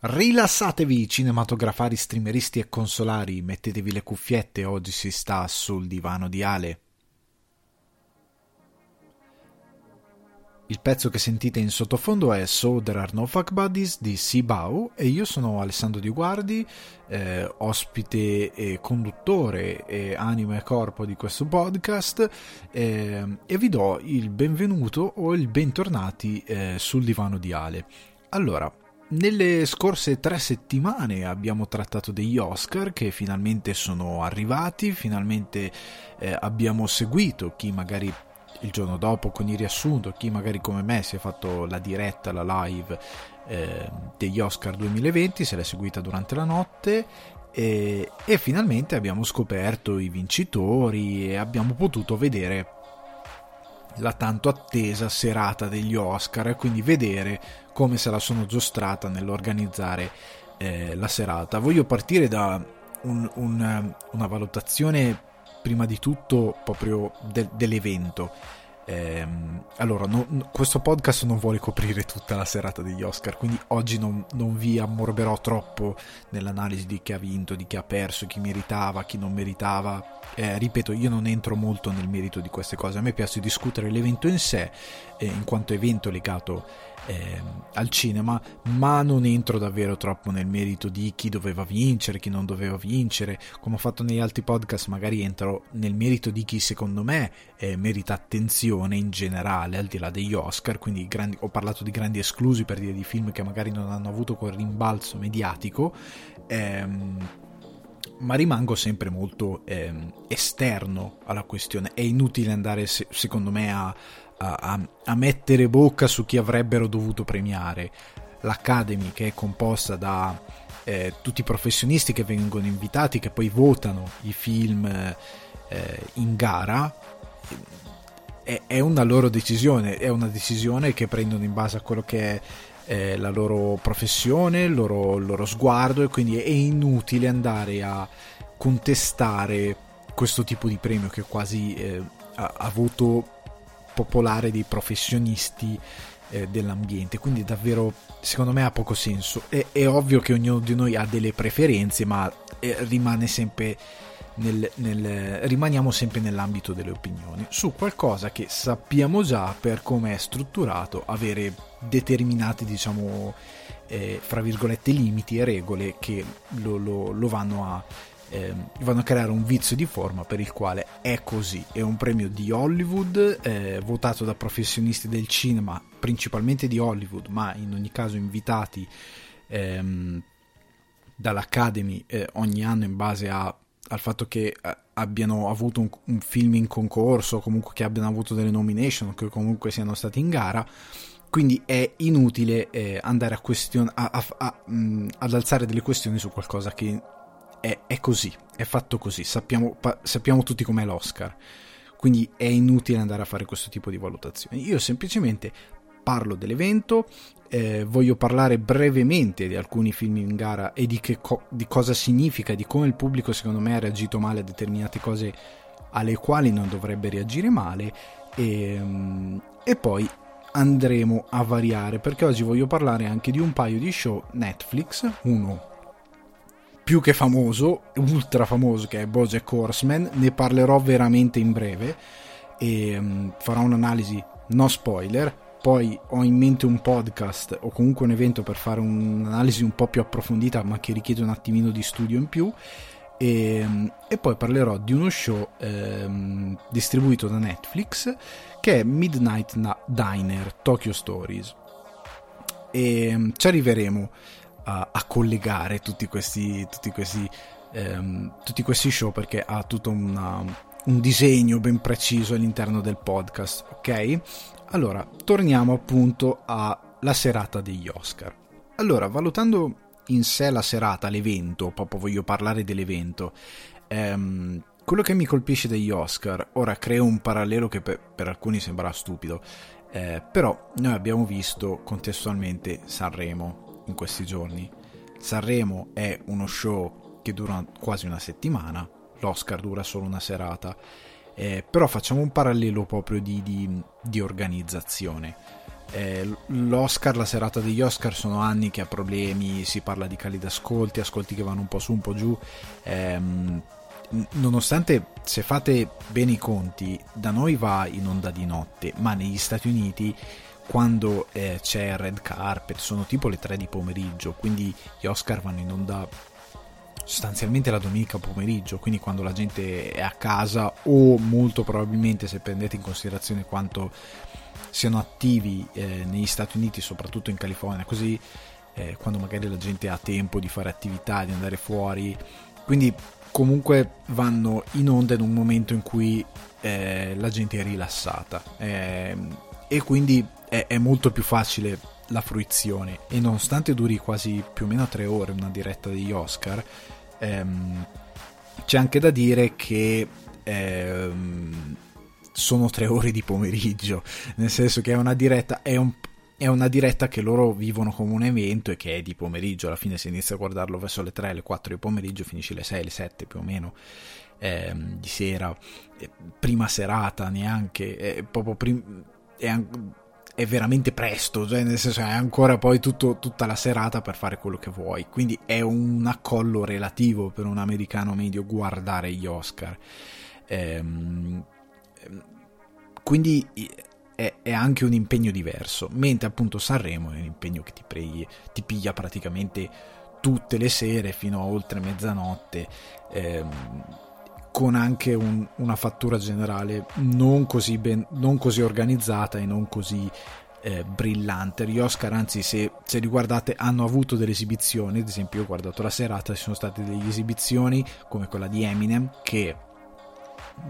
Rilassatevi cinematografari, streameristi e consolari, mettetevi le cuffiette, oggi si sta sul divano di Ale. Il pezzo che sentite in sottofondo è So There Are No Fuck Buddies di Sibau e io sono Alessandro Di Guardi, eh, ospite e conduttore e anima e corpo di questo podcast eh, e vi do il benvenuto o il bentornati eh, sul divano di Ale. Allora, nelle scorse tre settimane abbiamo trattato degli Oscar che finalmente sono arrivati, finalmente eh, abbiamo seguito chi magari il giorno dopo con il riassunto, chi magari come me si è fatto la diretta, la live eh, degli Oscar 2020, se l'è seguita durante la notte e, e finalmente abbiamo scoperto i vincitori e abbiamo potuto vedere la tanto attesa serata degli Oscar e quindi vedere come se la sono giostrata nell'organizzare eh, la serata. Voglio partire da un, un, una valutazione prima di tutto proprio de, dell'evento. Eh, allora, no, questo podcast non vuole coprire tutta la serata degli Oscar, quindi oggi non, non, vi ammorberò troppo nell'analisi di chi ha vinto, di chi ha perso, chi meritava, chi non meritava. Eh, ripeto, io non entro molto nel merito di queste cose, a me piace discutere l'evento in sé, eh, in quanto evento legato eh, al cinema, ma non entro davvero troppo nel merito di chi doveva vincere, chi non doveva vincere. Come ho fatto negli altri podcast, magari entro nel merito di chi secondo me eh, merita attenzione in generale, al di là degli Oscar. Quindi grandi, ho parlato di grandi esclusi per dire di film che magari non hanno avuto quel rimbalzo mediatico. Ehm, ma rimango sempre molto ehm, esterno alla questione. È inutile andare, se, secondo me, a, a, a, mettere bocca su chi avrebbero dovuto premiare. L'Academy, che è composta da eh, tutti i professionisti che vengono invitati, che poi votano i film eh, in gara, è, è, una loro decisione, è una decisione che prendono in base a quello che è eh, la loro professione, il loro, il loro sguardo e quindi è inutile andare a contestare questo tipo di premio che quasi eh, ha avuto popolare dei professionisti eh, dell'ambiente, quindi davvero secondo me ha poco senso. È, è, ovvio che ognuno di noi ha delle preferenze, ma eh, rimane sempre nel, nel, rimaniamo sempre nell'ambito delle opinioni su qualcosa che sappiamo già per come è strutturato, avere determinati, diciamo, eh, fra virgolette, limiti e regole che lo, lo, lo vanno a eh, vanno a creare un vizio di forma per il quale è così. È un premio di Hollywood, eh, votato da professionisti del cinema, principalmente di Hollywood, ma in ogni caso invitati ehm, dall'Academy eh, ogni anno in base a, al fatto che eh, abbiano avuto un, un, film in concorso, comunque che abbiano avuto delle nomination, che comunque siano stati in gara. Quindi è inutile eh, andare a question- a, a, mm, ad alzare delle questioni su qualcosa che è, è così, è fatto così, sappiamo, pa- sappiamo tutti com'è l'Oscar, quindi è inutile andare a fare questo tipo di valutazioni. Io semplicemente parlo dell'evento, eh, voglio parlare brevemente di alcuni film in gara e di, co- di cosa significa, di come il pubblico secondo me ha reagito male a determinate cose alle quali non dovrebbe reagire male. E, ehm, e poi andremo a variare perché oggi voglio parlare anche di un paio di show Netflix, uno più che famoso, ultra famoso, che è Bojack Horseman. Ne parlerò veramente in breve e um, farò un'analisi no spoiler. Poi ho in mente un podcast o comunque un evento per fare un'analisi un po' più approfondita, ma che richiede un attimino di studio in più. E, um, e poi parlerò di uno show um, distribuito da Netflix che è Midnight Diner Tokyo Stories. E ci arriveremo a, a collegare tutti questi, tutti, questi, ehm, tutti questi show perché ha tutto una, un disegno ben preciso all'interno del podcast, ok? Allora, torniamo appunto alla serata degli Oscar. Allora, valutando in sé la serata, l'evento, proprio voglio parlare dell'evento, ehm, quello che mi colpisce degli Oscar, ora creo un parallelo che per, per alcuni sembrerà stupido, eh, però noi abbiamo visto contestualmente Sanremo, in questi giorni. Sanremo è uno show che dura quasi una settimana, l'Oscar dura solo una serata, eh, però facciamo un parallelo proprio di, di, di organizzazione. eh, L'Oscar, la serata degli Oscar sono anni che ha problemi, si parla di cali d'ascolti, ascolti che vanno un po' su, un po' giù. Ehm, nonostante se fate bene i conti, da noi va in onda di notte, ma negli Stati Uniti quando eh, c'è red carpet sono tipo le 3 di pomeriggio, quindi gli Oscar vanno in onda sostanzialmente la domenica pomeriggio, quindi quando la gente è a casa o molto probabilmente se prendete in considerazione quanto siano attivi eh, negli Stati Uniti, soprattutto in California, così eh, quando magari la gente ha tempo di fare attività, di andare fuori, quindi comunque vanno in onda in un momento in cui eh, la gente è rilassata ehm, e quindi è, è, molto più facile la fruizione. E nonostante duri quasi più o meno tre ore una diretta degli Oscar ehm, c'è anche da dire che ehm, sono tre ore di pomeriggio, nel senso che è una diretta, è, un, è una diretta che loro vivono come un evento e che è di pomeriggio, alla fine si inizia a guardarlo verso le 3, le 4 di pomeriggio, finisce le 6, le 7 più o meno ehm, di sera, prima serata neanche, è proprio prim- è, è veramente presto, cioè nel senso è ancora poi tutto, tutta la serata per fare quello che vuoi, quindi è un accollo relativo per un americano medio guardare gli Oscar. Ehm, quindi è, è, anche un impegno diverso, mentre appunto Sanremo è un impegno che ti, preghi, ti piglia praticamente tutte le sere fino a oltre mezzanotte. Ehm, con anche un, una fattura generale non così, ben, non così organizzata e non così eh, brillante. Gli Oscar, anzi, se, se li guardate, hanno avuto delle esibizioni. Ad esempio, io ho guardato la serata, ci sono state delle esibizioni come quella di Eminem che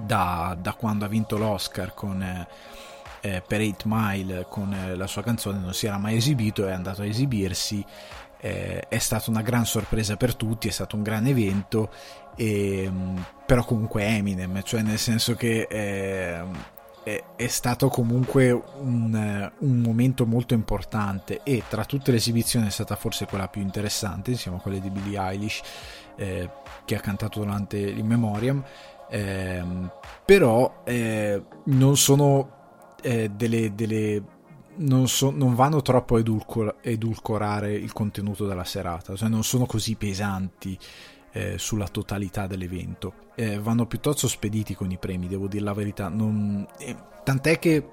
da, da quando ha vinto l'Oscar con, eh, eh per 8 Mile con eh, la sua canzone non si era mai esibito, è andato a esibirsi. Eh, è stata una gran sorpresa per tutti, è stato un gran evento, e, ehm, però comunque Eminem, cioè nel senso che eh, è, è, stato comunque un, un, momento molto importante e tra tutte le esibizioni è stata forse quella più interessante, insieme a quelle di Billie Eilish eh, che ha cantato durante il Memoriam. Eh, però eh, non sono eh, delle, delle non, so, non, vanno troppo a edulcor- edulcorare il contenuto della serata, cioè non sono così pesanti eh, sulla totalità dell'evento, eh, vanno piuttosto spediti con i premi, devo dire la verità. Non, eh, tant'è che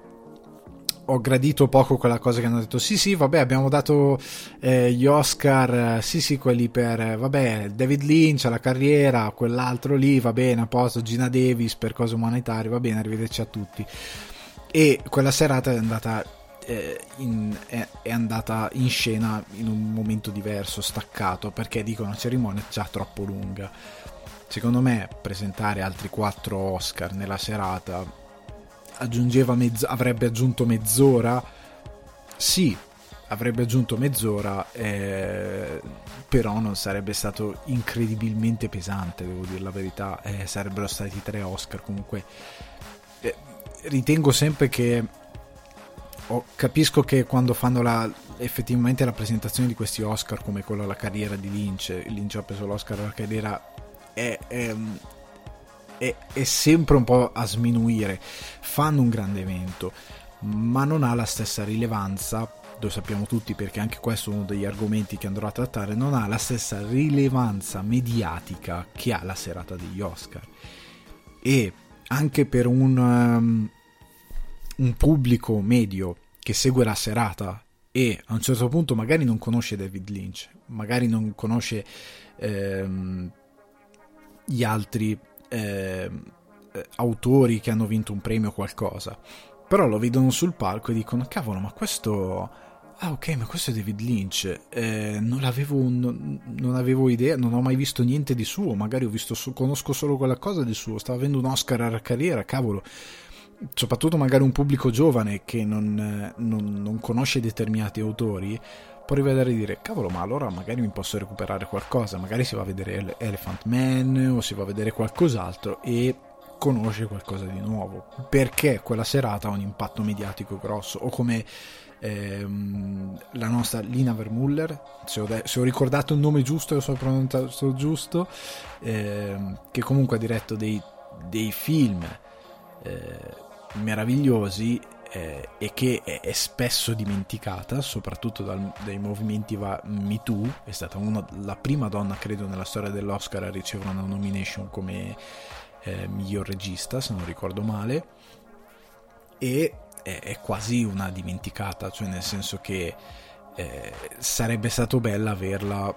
ho gradito poco quella cosa che hanno detto sì sì vabbè abbiamo dato eh, gli Oscar eh, sì sì quelli per eh, vabbè David Lynch la carriera quell'altro lì va bene a posto Gina Davis per cose umanitarie va bene arrivederci a tutti e quella serata è andata eh, in, è, è, andata in scena in un momento diverso staccato perché dico una cerimonia già troppo lunga secondo me presentare altri quattro Oscar nella serata mezz- avrebbe aggiunto mezz'ora. Sì, avrebbe aggiunto mezz'ora, eh, però non sarebbe stato incredibilmente pesante, devo dire la verità. Eh, sarebbero stati tre Oscar comunque. Eh, ritengo sempre che oh, capisco che quando fanno la, effettivamente la presentazione di questi Oscar come quella alla carriera di Lynch, Lynch ha preso l'Oscar alla carriera è, è, è, è sempre un po' a sminuire. Fanno un grande evento, ma non ha la stessa rilevanza lo sappiamo tutti perché anche questo è uno degli argomenti che andrò a trattare, non ha la stessa rilevanza mediatica che ha la serata degli Oscar. E anche per un, um, un pubblico medio che segue la serata e a un certo punto magari non conosce David Lynch, magari non conosce ehm, gli altri Ehm, eh, autori che hanno vinto un premio o qualcosa, però lo vedono sul palco e dicono cavolo ma questo... Ah ok, ma questo è David Lynch, eh, non, avevo, non, non, avevo idea, non ho mai visto niente di suo, magari visto, conosco solo quella cosa di suo, stava avendo un Oscar a carriera, cavolo, soprattutto magari un pubblico giovane che non, non, non conosce determinati autori, può rivedere e dire cavolo ma allora magari mi posso recuperare qualcosa magari si va a vedere Elephant Man o si va a vedere qualcos'altro e conosce qualcosa di nuovo. Perché quella serata ha un impatto mediatico grosso o come ehm, la nostra Lina Vermuller se ho, de- se ho, ricordato il nome giusto e lo so pronunciato giusto ehm, che comunque ha diretto dei, dei film eh, meravigliosi eh, e che è, è, spesso dimenticata, soprattutto dal, dai movimenti va, Me Too, è stata una, la prima donna, credo, nella storia dell'Oscar a ricevere una nomination come eh, miglior regista, se non ricordo male, e è, è quasi una dimenticata, cioè nel senso che eh, sarebbe stato bella averla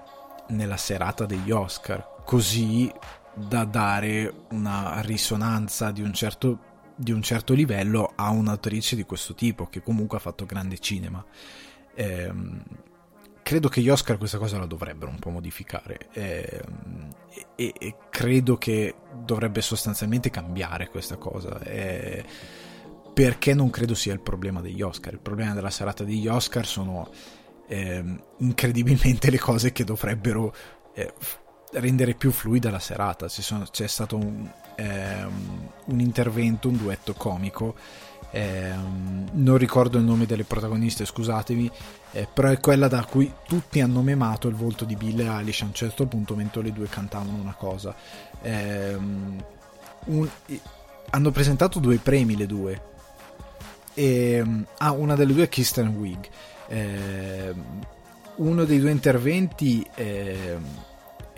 nella serata degli Oscar, così da dare una risonanza di un certo di un certo livello a un'attrice di questo tipo che comunque ha fatto grande cinema. Eh, credo che gli Oscar questa cosa la dovrebbero un po' modificare eh, e, e, credo che dovrebbe sostanzialmente cambiare questa cosa. Eh, perché non credo sia il problema degli Oscar. Il problema della serata degli Oscar sono ehm, incredibilmente le cose che dovrebbero eh, rendere più fluida la serata. Sono, c'è stato un, ehm, un, intervento, un duetto comico. Ehm, non ricordo il nome delle protagoniste, scusatemi, eh, però è quella da cui tutti hanno memato il volto di Bill Eilish a un certo punto mentre le due cantavano una cosa. Ehm, un, hanno presentato due premi le due. E, ehm, ah, una delle due è Kirsten Wig. Eh, uno dei due interventi eh,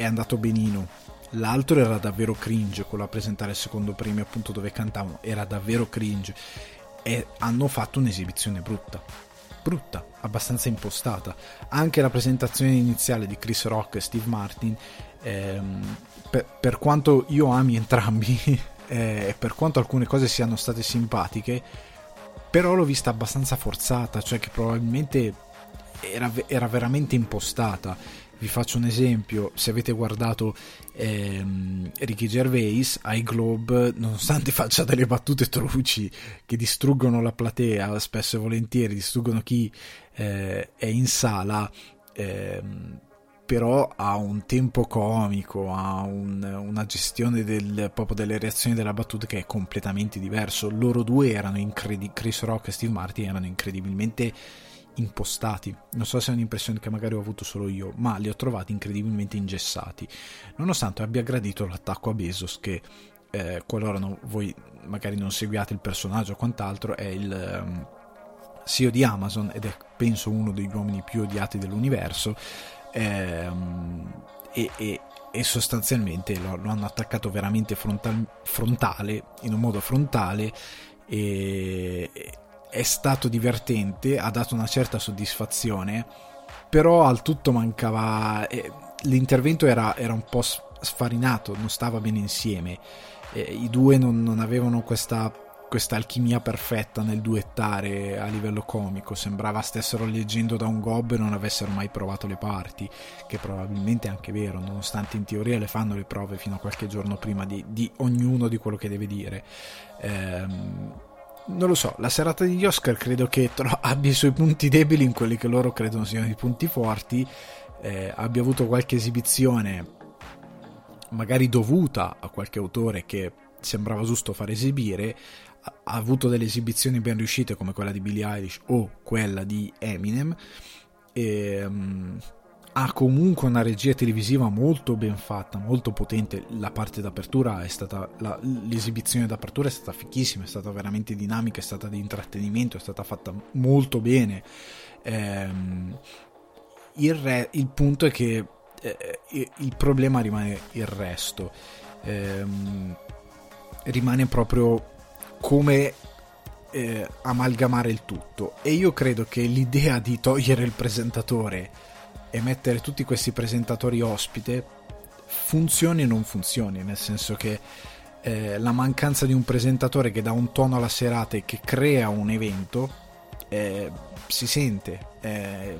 è andato benino. L'altro era davvero cringe, quello a presentare il secondo premio, appunto dove cantavano, era davvero cringe. E hanno fatto un'esibizione brutta. Brutta, abbastanza impostata. Anche la presentazione iniziale di Chris Rock e Steve Martin, ehm, per, per, quanto io ami entrambi, eh, per quanto alcune cose siano state simpatiche, però l'ho vista abbastanza forzata, cioè che probabilmente era, era veramente impostata vi faccio un esempio, se avete guardato ehm, Ricky Gervais ai Globe, nonostante faccia delle battute truci che distruggono la platea, spesso e volentieri distruggono chi eh, è in sala, ehm, però ha un tempo comico, ha un, una gestione del, proprio delle reazioni della battuta che è completamente diverso. Loro due erano incredibili, Chris Rock e Steve Martin erano incredibilmente impostati. Non so se è un'impressione che magari ho avuto solo io, ma li ho trovati incredibilmente ingessati. Nonostante abbia gradito l'attacco a Bezos, che eh, qualora no, voi magari non seguiate il personaggio o quant'altro, è il um, CEO di Amazon ed è penso uno degli uomini più odiati dell'universo. Ehm, e, e, e, sostanzialmente lo, lo, hanno attaccato veramente frontal, frontale, in un modo frontale. E, è stato divertente, ha dato una certa soddisfazione, però al tutto mancava... Eh, l'intervento era, era, un po' sfarinato, non stava bene insieme. Eh, I due non, non avevano questa, questa, alchimia perfetta nel duettare a livello comico, sembrava stessero leggendo da un gob e non avessero mai provato le parti, che probabilmente è anche vero, nonostante in teoria le fanno le prove fino a qualche giorno prima di, di ognuno di quello che deve dire. Ehm, non lo so, la serata degli Oscar credo che abbia i suoi punti deboli in quelli che loro credono siano i punti forti, eh, abbia avuto qualche esibizione magari dovuta a qualche autore che sembrava giusto far esibire, ha, ha avuto delle esibizioni ben riuscite come quella di Billie Eilish o quella di Eminem. E, um, ha comunque una regia televisiva molto ben fatta, molto potente. La parte d'apertura è stata, la, l'esibizione d'apertura è stata fichissima, è stata veramente dinamica, è stata di intrattenimento, è stata fatta molto bene. Ehm, il, re, il, punto è che eh, il problema rimane il resto, ehm, rimane proprio come eh, amalgamare il tutto. E io credo che l'idea di togliere il presentatore e mettere tutti questi presentatori ospite funzioni o non funzioni, nel senso che eh, la mancanza di un presentatore che dà un tono alla serata e che crea un evento eh, si sente. Eh,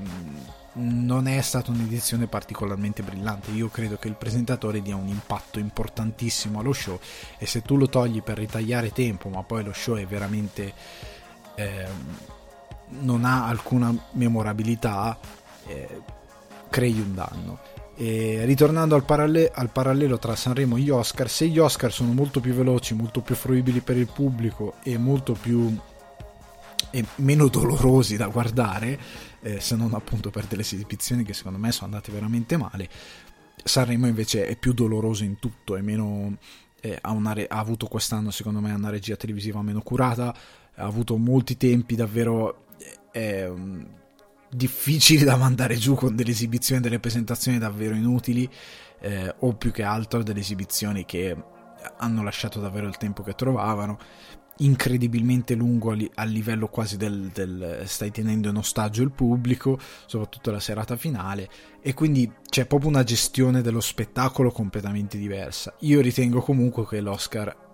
non è stata un'edizione particolarmente brillante. Io credo che il presentatore dia un impatto importantissimo allo show e se tu lo togli per ritagliare tempo, ma poi lo show è veramente ehm, non ha alcuna memorabilità, eh, crei un danno. E ritornando al, paralle- al, parallelo tra Sanremo e gli Oscar, se gli Oscar sono molto più veloci, molto più fruibili per il pubblico e molto più e meno dolorosi da guardare, eh, se non appunto per delle esibizioni che secondo me sono andate veramente male, Sanremo invece è più doloroso in tutto, meno, eh, ha, re- ha, avuto quest'anno secondo me una regia televisiva meno curata, ha avuto molti tempi davvero eh, difficili da mandare giù con delle esibizioni, delle presentazioni davvero inutili eh, o più che altro delle esibizioni che hanno lasciato davvero il tempo che trovavano incredibilmente lungo a, li- a livello quasi del, del, stai tenendo in ostaggio il pubblico, soprattutto la serata finale, e quindi c'è proprio una gestione dello spettacolo completamente diversa. Io ritengo comunque che l'Oscar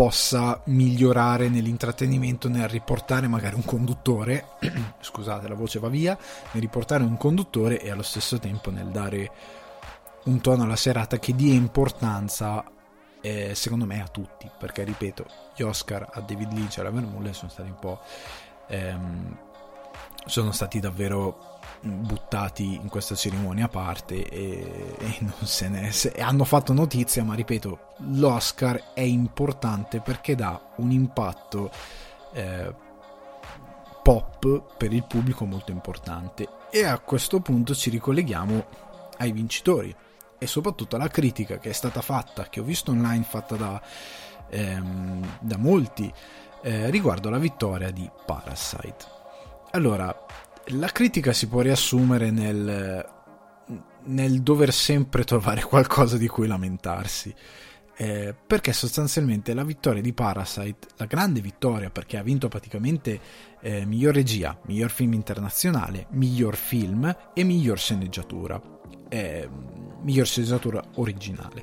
possa migliorare nell'intrattenimento, nel riportare magari un conduttore, scusate la voce va via, nel riportare un conduttore e allo stesso tempo nel dare un tono alla serata che dia importanza eh, secondo me a tutti, perché ripeto, gli Oscar a David Lynch e alla Vermulle sono stati un po'... Ehm, sono stati davvero buttati in questa cerimonia a parte e, e non se ne se, hanno fatto notizia ma ripeto l'Oscar è importante perché dà un impatto eh, pop per il pubblico molto importante e a questo punto ci ricolleghiamo ai vincitori e soprattutto la critica che è stata fatta, che ho visto online fatta da, ehm, da molti, eh, riguardo la vittoria di Parasite. Allora, la critica si può riassumere nel, nel dover sempre trovare qualcosa di cui lamentarsi. Eh, perché sostanzialmente la vittoria di Parasite, la grande vittoria perché ha vinto praticamente eh, miglior regia, miglior film internazionale, miglior film e miglior sceneggiatura. Eh, miglior sceneggiatura originale.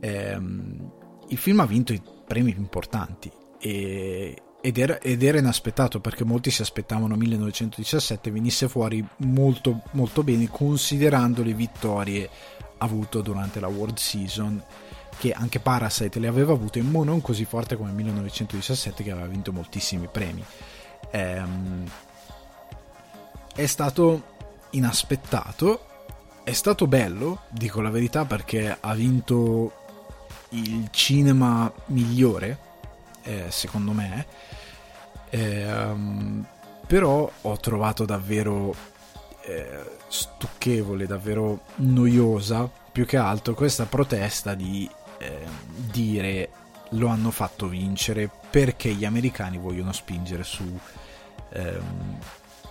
Ehm, il film ha vinto i premi più importanti e, ed, era, ed, era, inaspettato perché molti si aspettavano 1917 venisse fuori molto, molto bene considerando le vittorie avute durante la World Season che anche Parasite le aveva avute ma non così forte come 1917 che aveva vinto moltissimi premi ehm, è stato inaspettato è stato bello, dico la verità, perché ha vinto il cinema migliore, eh, secondo me. Eh, um, però ho trovato davvero eh, stucchevole, davvero noiosa, più che altro questa protesta di ehm, dire lo hanno fatto vincere perché gli americani vogliono spingere su ehm,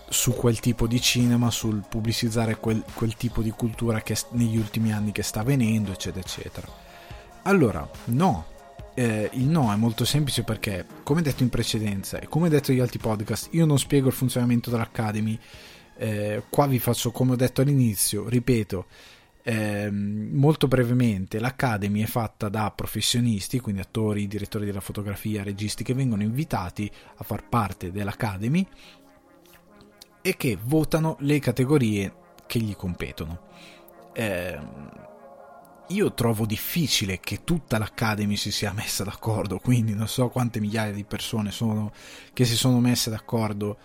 su quel tipo di cinema, sul pubblicizzare quel, quel tipo di cultura che negli ultimi anni che sta avvenendo, eccetera, eccetera. Allora, no, eh, il no è molto semplice perché, come detto in precedenza e come detto negli altri podcast, io non spiego il funzionamento dell'Academy. Eh, qua vi faccio come ho detto all'inizio, ripeto, eh, molto brevemente, l'Academy è fatta da professionisti, quindi attori, direttori della fotografia, registi che vengono invitati a far parte dell'Academy e che votano le categorie che gli competono. Eh, io trovo difficile che tutta l'Academy si sia messa d'accordo, quindi non so quante migliaia di persone sono che si sono messe d'accordo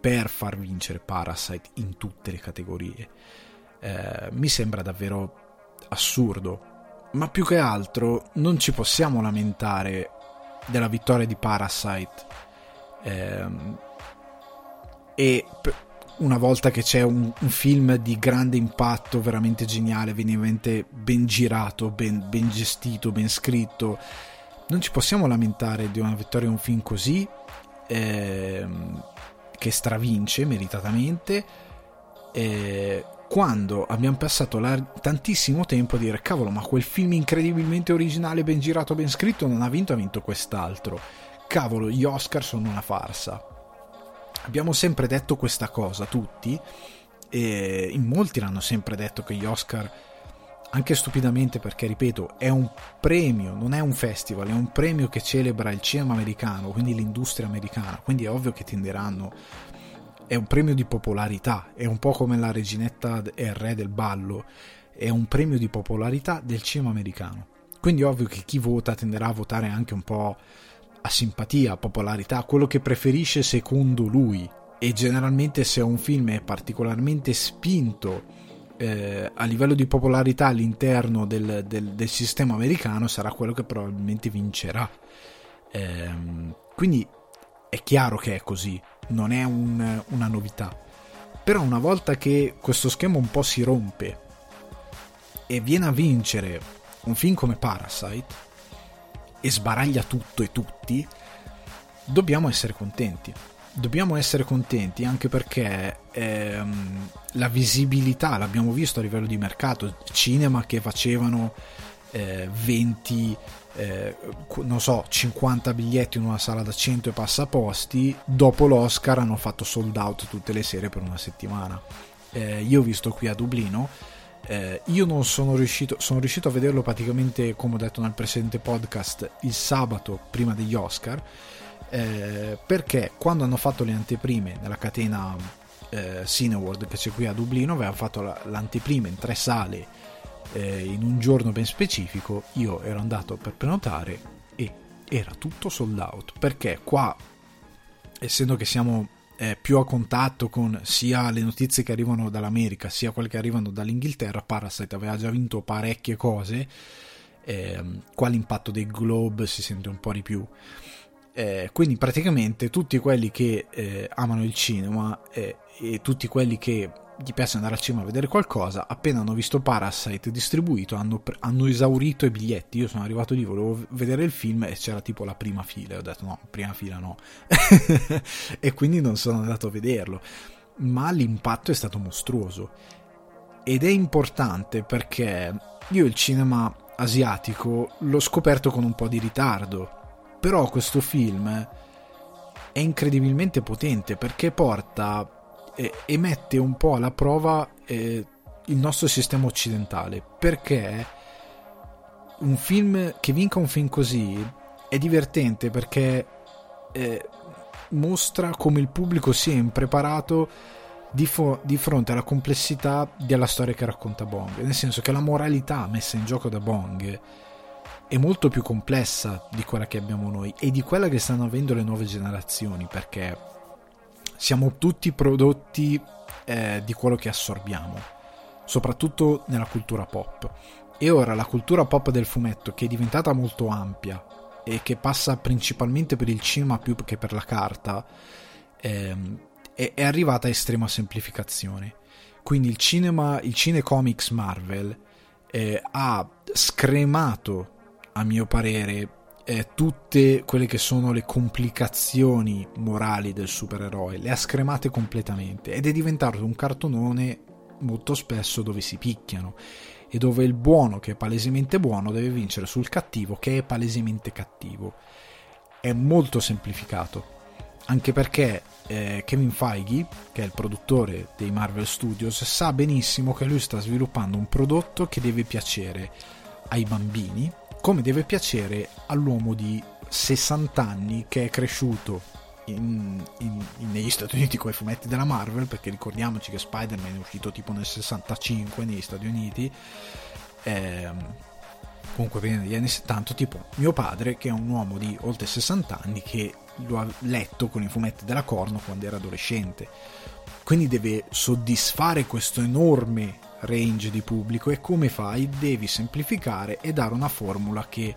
per far vincere Parasite in tutte le categorie. Eh, mi sembra davvero assurdo, ma più che altro non ci possiamo lamentare della vittoria di Parasite. Eh, e una volta che c'è un, un, film di grande impatto, veramente geniale, veramente ben girato, ben, ben, gestito, ben scritto, non ci possiamo lamentare di una vittoria di un film così ehm, che stravince meritatamente eh, quando abbiamo passato la, tantissimo tempo a dire cavolo ma quel film incredibilmente originale, ben girato, ben scritto non ha vinto, ha vinto quest'altro. Cavolo gli Oscar sono una farsa Abbiamo sempre detto questa cosa, tutti, e in molti l'hanno sempre detto che gli Oscar, anche stupidamente perché, ripeto, è un premio, non è un festival, è un premio che celebra il cinema americano, quindi l'industria americana, quindi è ovvio che tenderanno è un premio di popolarità, è un po' come la reginetta e il re del ballo, è un premio di popolarità del cinema americano. Quindi è ovvio che chi vota tenderà a votare anche un po' a simpatia, a popolarità, quello che preferisce secondo lui. E generalmente se un film è particolarmente spinto eh, a livello di popolarità all'interno del, del, del, sistema americano, sarà quello che probabilmente vincerà. Eh, quindi è chiaro che è così, non è un, una novità. Però una volta che questo schema un po' si rompe e viene a vincere un film come Parasite, e sbaraglia tutto e tutti, dobbiamo essere contenti. Dobbiamo essere contenti anche perché ehm, la visibilità l'abbiamo visto a livello di mercato, cinema che facevano eh, 20 eh, non so 50 biglietti in una sala da 100 e passaposti dopo l'Oscar hanno fatto sold out tutte le sere per una settimana eh, io ho visto qui a Dublino eh, io non sono riuscito sono riuscito a vederlo praticamente come ho detto nel precedente podcast il sabato prima degli Oscar eh, perché quando hanno fatto le anteprime nella catena eh, Cineworld che c'è qui a Dublino avevano fatto la, l'anteprima in tre sale eh, in un giorno ben specifico io ero andato per prenotare e era tutto sold out perché qua essendo che siamo eh, più a contatto con sia le notizie che arrivano dall'America sia quelle che arrivano dall'Inghilterra Parasite aveva già vinto parecchie cose eh, qua l'impatto dei Globe si sente un po' di più. Eh, quindi praticamente tutti quelli che eh, amano il cinema eh, e tutti quelli che gli piace andare al cinema a vedere qualcosa, appena hanno visto Parasite distribuito hanno, hanno, esaurito i biglietti. Io sono arrivato lì, volevo vedere il film e c'era tipo la prima fila. E ho detto no, prima fila no. e quindi non sono andato a vederlo. Ma l'impatto è stato mostruoso. Ed è importante perché io il cinema asiatico l'ho scoperto con un po' di ritardo. Però questo film è incredibilmente potente perché porta eh, e un po' alla prova eh, il nostro sistema occidentale. Perché un film che vinca un film così è divertente perché eh, mostra come il pubblico sia impreparato di, fo- di, fronte alla complessità della storia che racconta Bong. Nel senso che la moralità messa in gioco da Bong è molto più complessa di quella che abbiamo noi e di quella che stanno avendo le nuove generazioni perché siamo tutti prodotti eh, di quello che assorbiamo, soprattutto nella cultura pop. E ora la cultura pop del fumetto, che è diventata molto ampia e che passa principalmente per il cinema più che per la carta, ehm, è, è, arrivata a estrema semplificazione. Quindi il cinema, il cinecomics Marvel eh, ha scremato, a mio parere, eh, tutte quelle che sono le complicazioni morali del supereroe, le ha scremate completamente ed è diventato un cartonone molto spesso dove si picchiano e dove il buono che è palesemente buono deve vincere sul cattivo che è palesemente cattivo. È molto semplificato, anche perché eh, Kevin Feige, che è il produttore dei Marvel Studios, sa benissimo che lui sta sviluppando un prodotto che deve piacere ai bambini, come deve piacere all'uomo di 60 anni che è cresciuto in, in, in, negli Stati Uniti con i fumetti della Marvel, perché ricordiamoci che Spider-Man è uscito tipo nel 65 negli Stati Uniti, ehm, comunque prima degli anni 70, tipo mio padre che è un uomo di oltre 60 anni che lo ha letto con i fumetti della Corno quando era adolescente. Quindi deve soddisfare questo enorme range di pubblico e come fai? Devi semplificare e dare una formula che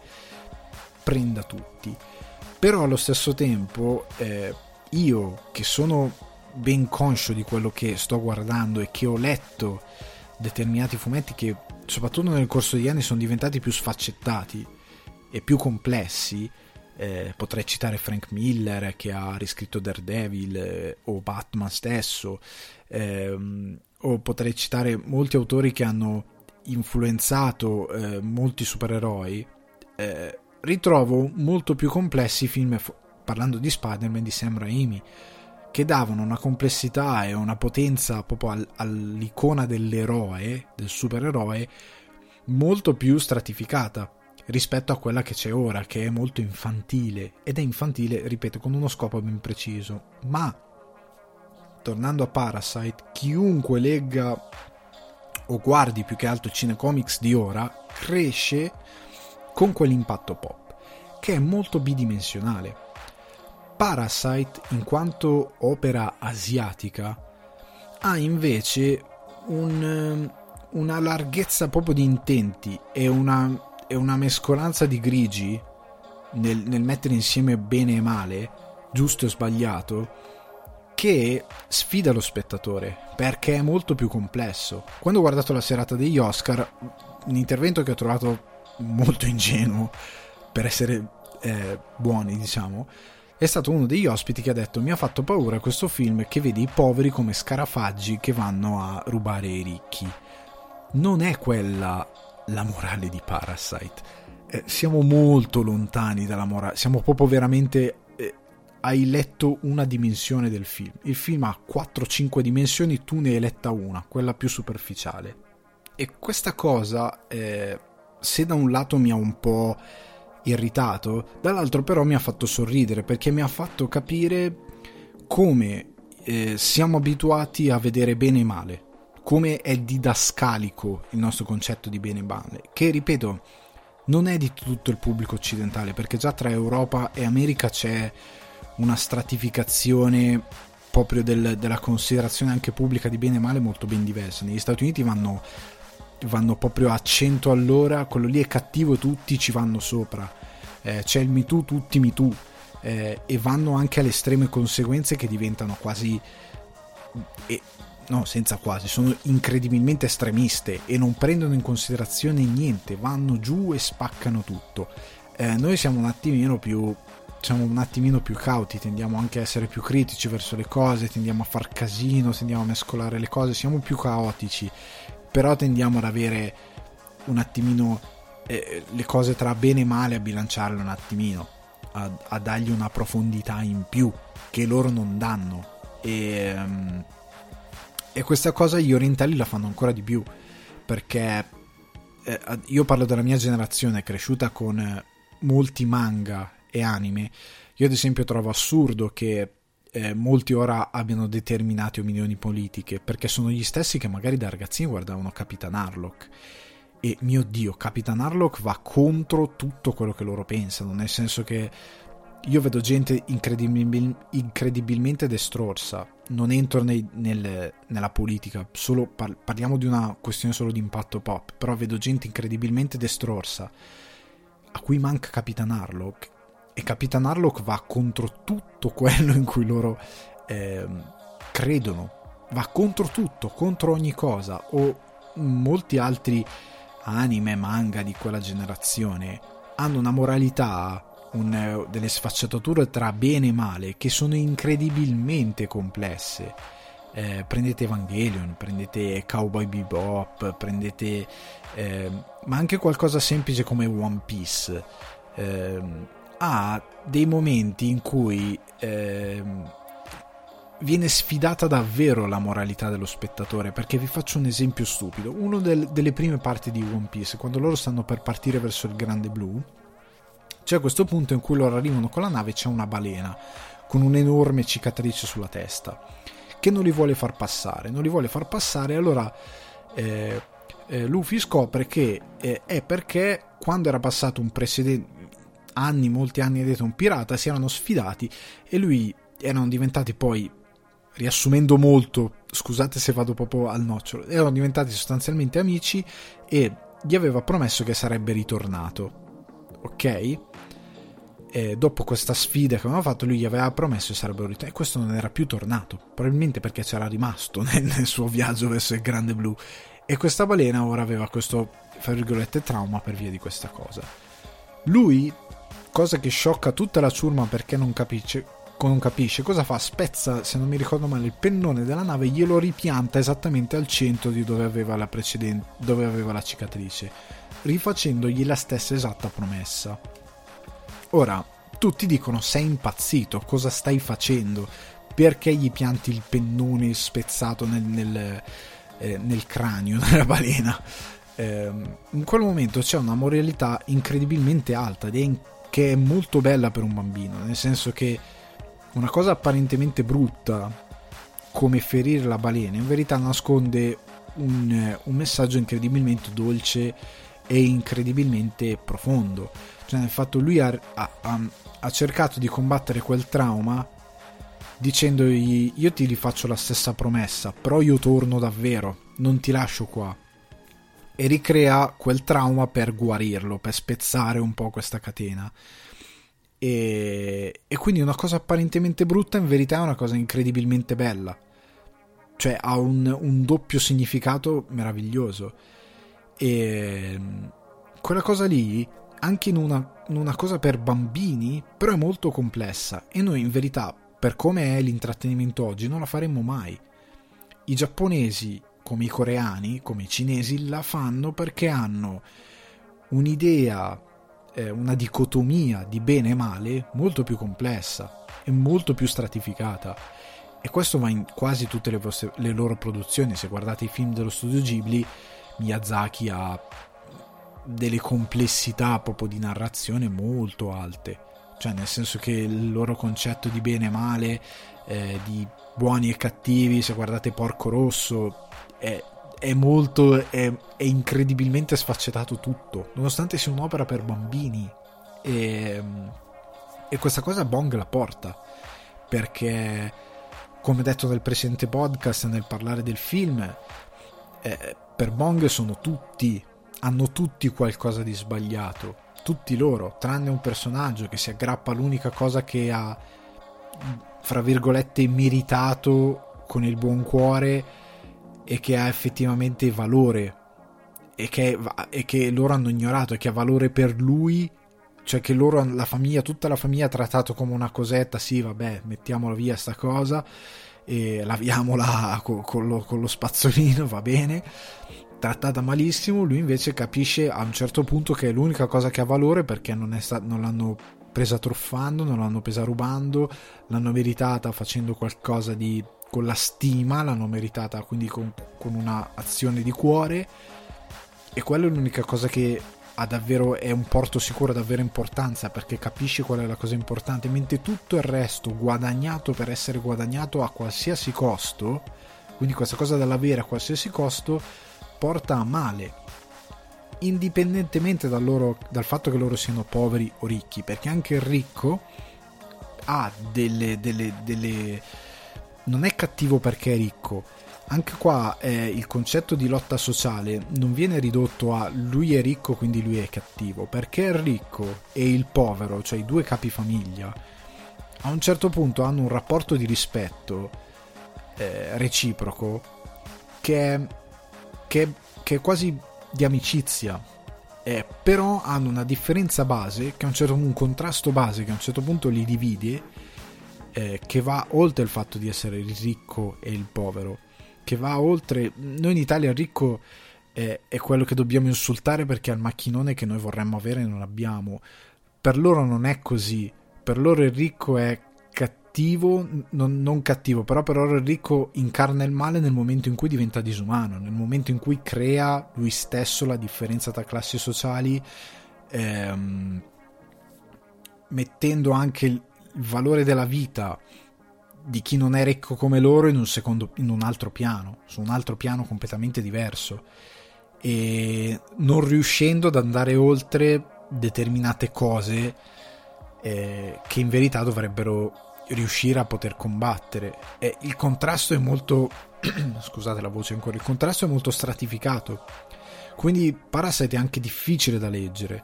prenda tutti. Però allo stesso tempo eh, io che sono ben conscio di quello che sto guardando e che ho letto determinati fumetti che soprattutto nel corso degli anni sono diventati più sfaccettati e più complessi, eh, potrei citare Frank Miller che ha riscritto Daredevil eh, o Batman stesso, ehm, o potrei citare molti autori che hanno influenzato eh, molti supereroi, eh, ritrovo molto più complessi i film, parlando di Spider-Man di Sam Raimi, che davano una complessità e una potenza proprio al, all'icona dell'eroe, del supereroe, molto più stratificata rispetto a quella che c'è ora, che è molto infantile, ed è infantile, ripeto, con uno scopo ben preciso, ma tornando a Parasite, chiunque legga o guardi più che altro cinecomics di ora, cresce con quell'impatto pop, che è molto bidimensionale. Parasite, in quanto opera asiatica, ha invece un, una larghezza proprio di intenti e una, e una mescolanza di grigi nel, nel mettere insieme bene e male, giusto e sbagliato, che sfida lo spettatore perché è molto più complesso. Quando ho guardato la serata degli Oscar, un intervento che ho trovato molto ingenuo per essere eh, buoni, diciamo, è stato uno degli ospiti che ha detto mi ha fatto paura questo film che vede i poveri come scarafaggi che vanno a rubare i ricchi. Non è quella la morale di Parasite. Eh, siamo molto lontani dalla morale, siamo proprio veramente... Hai letto una dimensione del film. Il film ha 4-5 dimensioni, tu ne hai letta una, quella più superficiale. E questa cosa, eh, se da un lato mi ha un po' irritato, dall'altro però mi ha fatto sorridere perché mi ha fatto capire come eh, siamo abituati a vedere bene e male, come è didascalico il nostro concetto di bene e male, che ripeto non è di tutto il pubblico occidentale perché già tra Europa e America c'è una stratificazione proprio del, della considerazione anche pubblica di bene e male molto ben diversa. Negli Stati Uniti vanno vanno proprio a 100 all'ora, quello lì è cattivo, tutti ci vanno sopra. Eh, c'è il MeToo, tutti MeToo. Eh, e vanno anche alle estreme conseguenze che diventano quasi... E, no, senza quasi, sono incredibilmente estremiste e non prendono in considerazione niente, vanno giù e spaccano tutto. Eh, noi siamo un attimino più siamo un attimino più cauti, tendiamo anche a essere più critici verso le cose, tendiamo a far casino, tendiamo a mescolare le cose, siamo più caotici però tendiamo ad avere un attimino eh, le cose tra bene e male a bilanciarle un attimino, a, a, dargli una profondità in più che loro non danno. E, um, e questa cosa gli orientali la fanno ancora di più perché eh, io parlo della mia generazione cresciuta con molti manga e anime. Io ad esempio trovo assurdo che eh, molti ora abbiano determinate opinioni politiche, perché sono gli stessi che magari da ragazzini guardavano Capitan Harlock. E mio Dio, Capitan Harlock va contro tutto quello che loro pensano, nel senso che io vedo gente incredibil- incredibilmente destrorsa. Non entro nei, nel, nella politica, par- parliamo di una questione solo di impatto pop. Però vedo gente incredibilmente destrorsa a cui manca Capitan Harlock e Capitan Harlock va contro tutto quello in cui loro eh, credono, va contro tutto, contro ogni cosa, o molti altri anime, manga di quella generazione hanno una moralità, un, delle sfaccettature tra bene e male che sono incredibilmente complesse. Eh, prendete Evangelion, prendete Cowboy Bebop, prendete eh, ma anche qualcosa semplice come One Piece. Eh, ha dei momenti in cui eh, viene sfidata davvero la moralità dello spettatore. Perché vi faccio un esempio stupido: una del, delle prime parti di One Piece, quando loro stanno per partire verso il Grande Blu, c'è questo punto in cui loro arrivano con la nave e c'è una balena con un'enorme cicatrice sulla testa che non li vuole far passare. Non li vuole far passare, allora. Eh, eh, Luffy scopre che eh, è perché quando era passato un precedente anni, molti anni dietro un pirata, si erano sfidati e lui erano diventati poi, riassumendo molto, scusate se vado proprio al nocciolo, erano diventati sostanzialmente amici e gli aveva promesso che sarebbe ritornato. Ok? E dopo questa sfida che avevano fatto, lui gli aveva promesso che sarebbero ritornati. E questo non era più tornato, probabilmente perché c'era rimasto nel, nel suo viaggio verso il Grande Blu. E questa balena ora aveva questo, fra virgolette, trauma per via di questa cosa. Lui cosa che sciocca tutta la ciurma perché non capisce, non capisce cosa fa, spezza, se non mi ricordo male, il pennone della nave e glielo ripianta esattamente al centro di dove aveva la precedente, dove aveva la cicatrice, rifacendogli la stessa esatta promessa. Ora, tutti dicono sei impazzito, cosa stai facendo? Perché gli pianti il pennone spezzato nel, nel, eh, nel cranio della balena? Eh, in quel momento c'è una moralità incredibilmente alta ed è che è molto bella per un bambino, nel senso che una cosa apparentemente brutta come ferire la balena in verità nasconde un, un messaggio incredibilmente dolce e incredibilmente profondo. Cioè nel fatto lui ha, ha, ha cercato di combattere quel trauma dicendogli io ti rifaccio la stessa promessa, però io torno davvero, non ti lascio qua e ricrea quel trauma per guarirlo, per spezzare un po' questa catena. E, e quindi una cosa apparentemente brutta in verità è una cosa incredibilmente bella. Cioè ha un, un doppio significato meraviglioso. E quella cosa lì anche in una, in una cosa per bambini, però è molto complessa e noi in verità, per come è l'intrattenimento oggi, non la faremmo mai. I giapponesi, come i coreani, come i cinesi, la fanno perché hanno un'idea, eh, una dicotomia di bene e male molto più complessa e molto più stratificata. E questo va in quasi tutte le, vostre, le loro produzioni. Se guardate i film dello studio Ghibli, Miyazaki ha delle complessità proprio di narrazione molto alte. Cioè, nel senso che il loro concetto di bene e male, eh, di buoni e cattivi, se guardate Porco Rosso, è, è molto. È, è, incredibilmente sfaccettato tutto, nonostante sia un'opera per bambini. E, e questa cosa Bong la porta perché, come detto nel precedente podcast, nel parlare del film, eh, per Bong sono tutti hanno tutti qualcosa di sbagliato, tutti loro, tranne un personaggio che si aggrappa all'unica cosa che ha, fra virgolette, meritato con il buon cuore e che ha effettivamente valore e che, e che loro hanno ignorato e che ha valore per lui cioè che loro, la famiglia, tutta la famiglia ha trattato come una cosetta, sì vabbè, mettiamola via sta cosa e laviamola con, con, lo, con lo spazzolino, va bene, trattata malissimo, lui invece capisce a un certo punto che è l'unica cosa che ha valore perché non, sta- non l'hanno presa truffando, non l'hanno presa rubando, l'hanno meritata facendo qualcosa di con la stima, l'hanno meritata quindi con, con un'azione di cuore. E quella è l'unica cosa che ha davvero è un porto sicuro davvero importanza perché capisce qual è la cosa importante. Mentre tutto il resto guadagnato per essere guadagnato a qualsiasi costo quindi questa cosa dell'avere a qualsiasi costo porta a male, indipendentemente dal, loro, dal fatto che loro siano poveri o ricchi, perché anche il ricco ha delle, delle, delle... non è cattivo perché è ricco, anche qua eh, il concetto di lotta sociale non viene ridotto a lui è ricco quindi lui è cattivo, perché il ricco e il povero, cioè i due capifamiglia, a un certo punto hanno un rapporto di rispetto eh, reciproco che è che, che è quasi di amicizia. Eh, però hanno una differenza base, che a un certo un contrasto base che a un certo punto li divide, eh, che va oltre il fatto di essere il ricco e il povero, che va oltre. Noi in Italia il ricco è, è quello che dobbiamo insultare perché ha il macchinone che noi vorremmo avere e non abbiamo. Per loro non è così. Per loro il ricco è cattivo, non, non, cattivo, però per il ricco incarna il male nel momento in cui diventa disumano, nel momento in cui crea lui stesso la differenza tra classi sociali, ehm, mettendo anche il, il valore della vita di chi non è ricco come loro in un, secondo, in un altro piano, su un altro piano completamente diverso. E non riuscendo ad andare oltre determinate cose eh, che in verità dovrebbero riuscire a poter combattere. E il contrasto è molto. scusate la voce ancora. Il contrasto è molto stratificato. Quindi Parasite è anche difficile da leggere.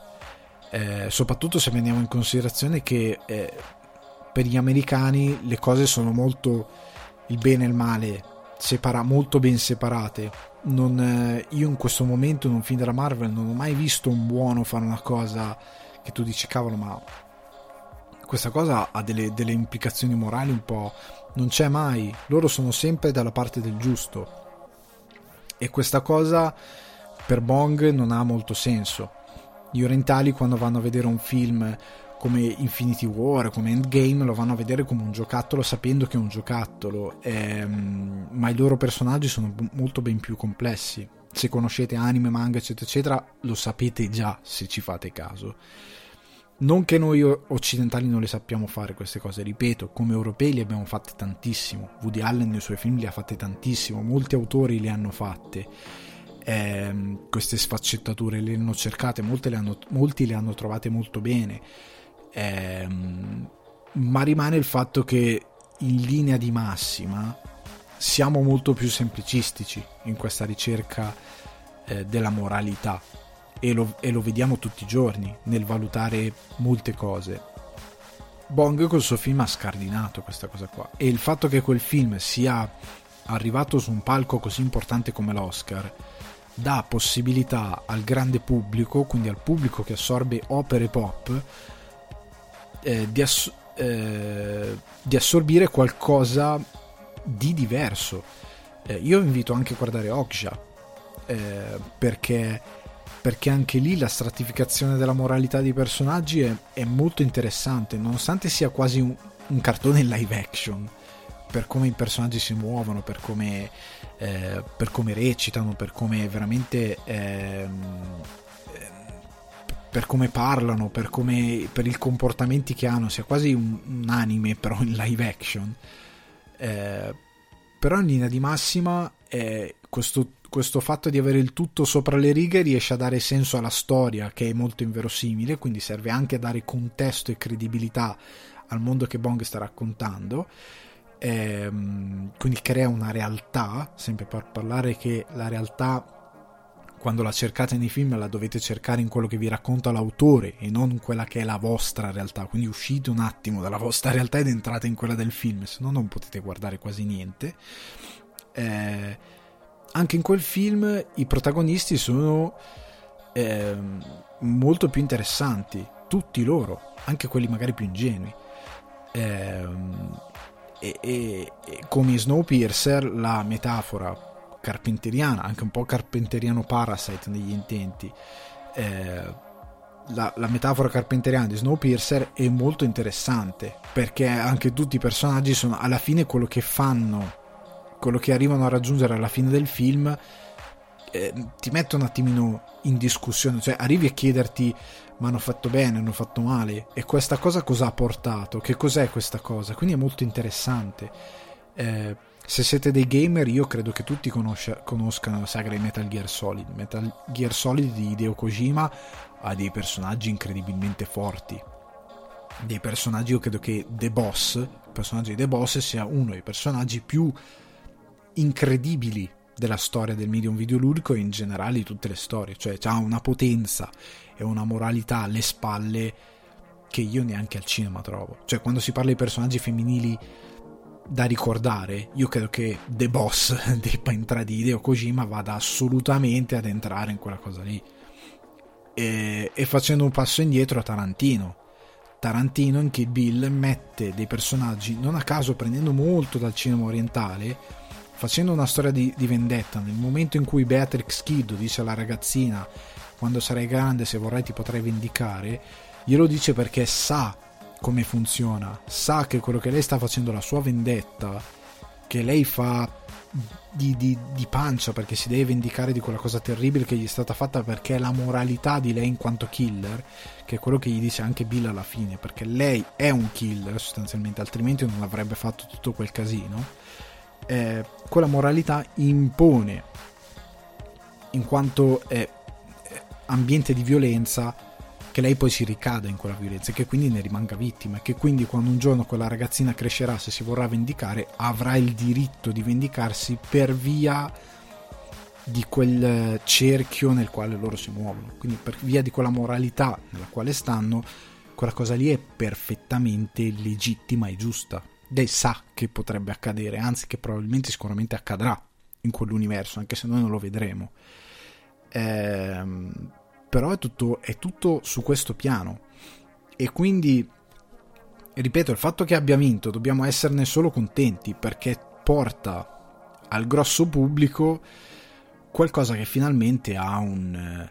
Eh, soprattutto se prendiamo in considerazione che eh, per gli americani le cose sono molto il bene e il male separa, molto ben separate non, eh, io in questo momento in un film della Marvel non ho mai visto un buono fare una cosa che tu dici cavolo ma questa cosa ha delle, delle implicazioni morali un po'... non c'è mai, loro sono sempre dalla parte del giusto e questa cosa per Bong non ha molto senso. Gli orientali quando vanno a vedere un film come Infinity War, come Endgame, lo vanno a vedere come un giocattolo sapendo che è un giocattolo, ehm, ma i loro personaggi sono molto ben più complessi. Se conoscete anime, manga, eccetera, eccetera, lo sapete già se ci fate caso. Non che noi occidentali non le sappiamo fare queste cose, ripeto, come europei le abbiamo fatte tantissimo. Woody Allen nei suoi film le ha fatte tantissimo, molti autori le hanno fatte. Eh, queste sfaccettature le hanno cercate, le hanno, molti le hanno trovate molto bene. Eh, ma rimane il fatto che in linea di massima siamo molto più semplicistici in questa ricerca eh, della moralità e lo, e lo vediamo tutti i giorni nel valutare molte cose. Bong col suo film ha scardinato questa cosa qua e il fatto che quel film sia arrivato su un palco così importante come l'Oscar dà possibilità al grande pubblico, quindi al pubblico che assorbe opere pop, eh, di, ass- eh, di, assorbire qualcosa di diverso. Eh, io invito anche a guardare Okja, eh, perché, perché, anche lì la stratificazione della moralità dei personaggi è, è molto interessante, nonostante sia quasi un, un cartone live action per come i personaggi si muovono, per come, eh, per come recitano, per come veramente... Ehm, per come parlano, per, come, per i comportamenti che hanno, sia quasi un, un anime però in live action. Eh, però in linea di massima eh, questo, questo, fatto di avere il tutto sopra le righe riesce a dare senso alla storia che è molto inverosimile, quindi serve anche a dare contesto e credibilità al mondo che Bong sta raccontando ehm, quindi crea una realtà, sempre per parlare che la realtà quando la cercate nei film la dovete cercare in quello che vi racconta l'autore e non quella che è la vostra realtà, quindi uscite un attimo dalla vostra realtà ed entrate in quella del film, se no non potete guardare quasi niente. Eh, anche in quel film i protagonisti sono eh, molto più interessanti, tutti loro, anche quelli magari più ingenui. Eh, e, e, e come Snowpiercer la metafora carpenteriana, anche un po' carpenteriano Parasite negli intenti, eh, la, la, metafora carpenteriana di Snowpiercer è molto interessante perché anche tutti i personaggi sono alla fine quello che fanno, quello che arrivano a raggiungere alla fine del film. Eh, ti mette un attimino in discussione, cioè arrivi a chiederti ma hanno fatto bene, hanno fatto male e questa cosa cosa ha portato, che cos'è questa cosa, quindi è molto interessante. Eh, se siete dei gamer io credo che tutti conosca, conoscano la saga di Metal Gear Solid. Metal Gear Solid di Hideo Kojima ha dei personaggi incredibilmente forti. Dei personaggi, io credo che The Boss, il personaggio di The Boss sia uno dei personaggi più incredibili della storia del medium videoludico e in generale di tutte le storie, cioè ha una potenza e una moralità alle spalle che io neanche al cinema trovo. Cioè quando si parla di personaggi femminili da ricordare, io credo che The Boss debba entrare di Hideo Kojima vada assolutamente ad entrare in quella cosa lì. E, e facendo un passo indietro a Tarantino. Tarantino in Kill Bill mette dei personaggi, non a caso prendendo molto dal cinema orientale, facendo una storia di, di, vendetta, nel momento in cui Beatrix Kiddo dice alla ragazzina quando sarai grande se vorrai ti potrai vendicare, glielo dice perché sa come funziona, sa che quello che lei sta facendo, la sua vendetta, che lei fa di, di, di, pancia perché si deve vendicare di quella cosa terribile che gli è stata fatta perché è la moralità di lei in quanto killer, che è quello che gli dice anche Bill alla fine, perché lei è un killer sostanzialmente, altrimenti non avrebbe fatto tutto quel casino eh, quella moralità impone, in quanto è ambiente di violenza, che lei poi si ricada in quella violenza e che quindi ne rimanga vittima e che quindi quando un giorno quella ragazzina crescerà, se si vorrà vendicare, avrà il diritto di vendicarsi per via di quel cerchio nel quale loro si muovono, quindi per via di quella moralità nella quale stanno, quella cosa lì è perfettamente legittima e giusta lei sa che potrebbe accadere, anzi che probabilmente sicuramente accadrà in quell'universo, anche se noi non lo vedremo. Ehm, però è tutto, è tutto su questo piano. E quindi, ripeto, il fatto che abbia vinto dobbiamo esserne solo contenti perché porta al grosso pubblico qualcosa che finalmente ha un,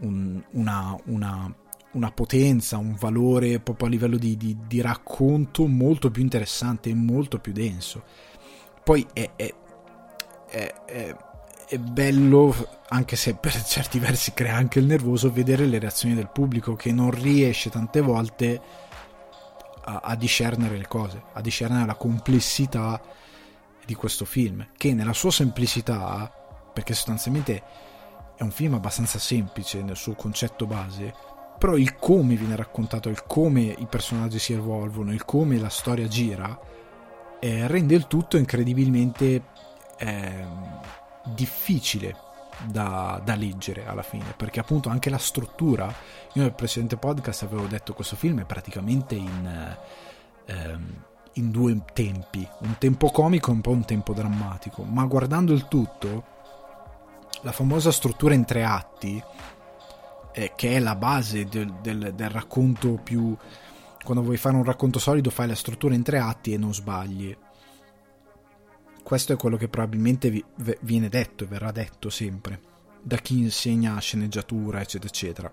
un, una, una una potenza, un valore proprio a livello di, di, di racconto molto più interessante e molto più denso. Poi è, è, è, è, bello, anche se per certi versi crea anche il nervoso, vedere le reazioni del pubblico che non riesce tante volte a, a discernere le cose, a discernere la complessità di questo film, che nella sua semplicità, perché sostanzialmente è un film abbastanza semplice nel suo concetto base, però il come viene raccontato, il come i personaggi si evolvono, il come la storia gira, eh, rende il tutto incredibilmente eh, difficile da, da, leggere alla fine, perché appunto anche la struttura, io nel precedente podcast avevo detto che questo film è praticamente in, eh, in due tempi, un tempo comico e un po' un tempo drammatico, ma guardando il tutto la famosa struttura in tre atti, eh, che è la base del, del, del, racconto più... Quando vuoi fare un racconto solido fai la struttura in tre atti e non sbagli. Questo è quello che probabilmente vi, viene detto e verrà detto sempre da chi insegna sceneggiatura, eccetera, eccetera.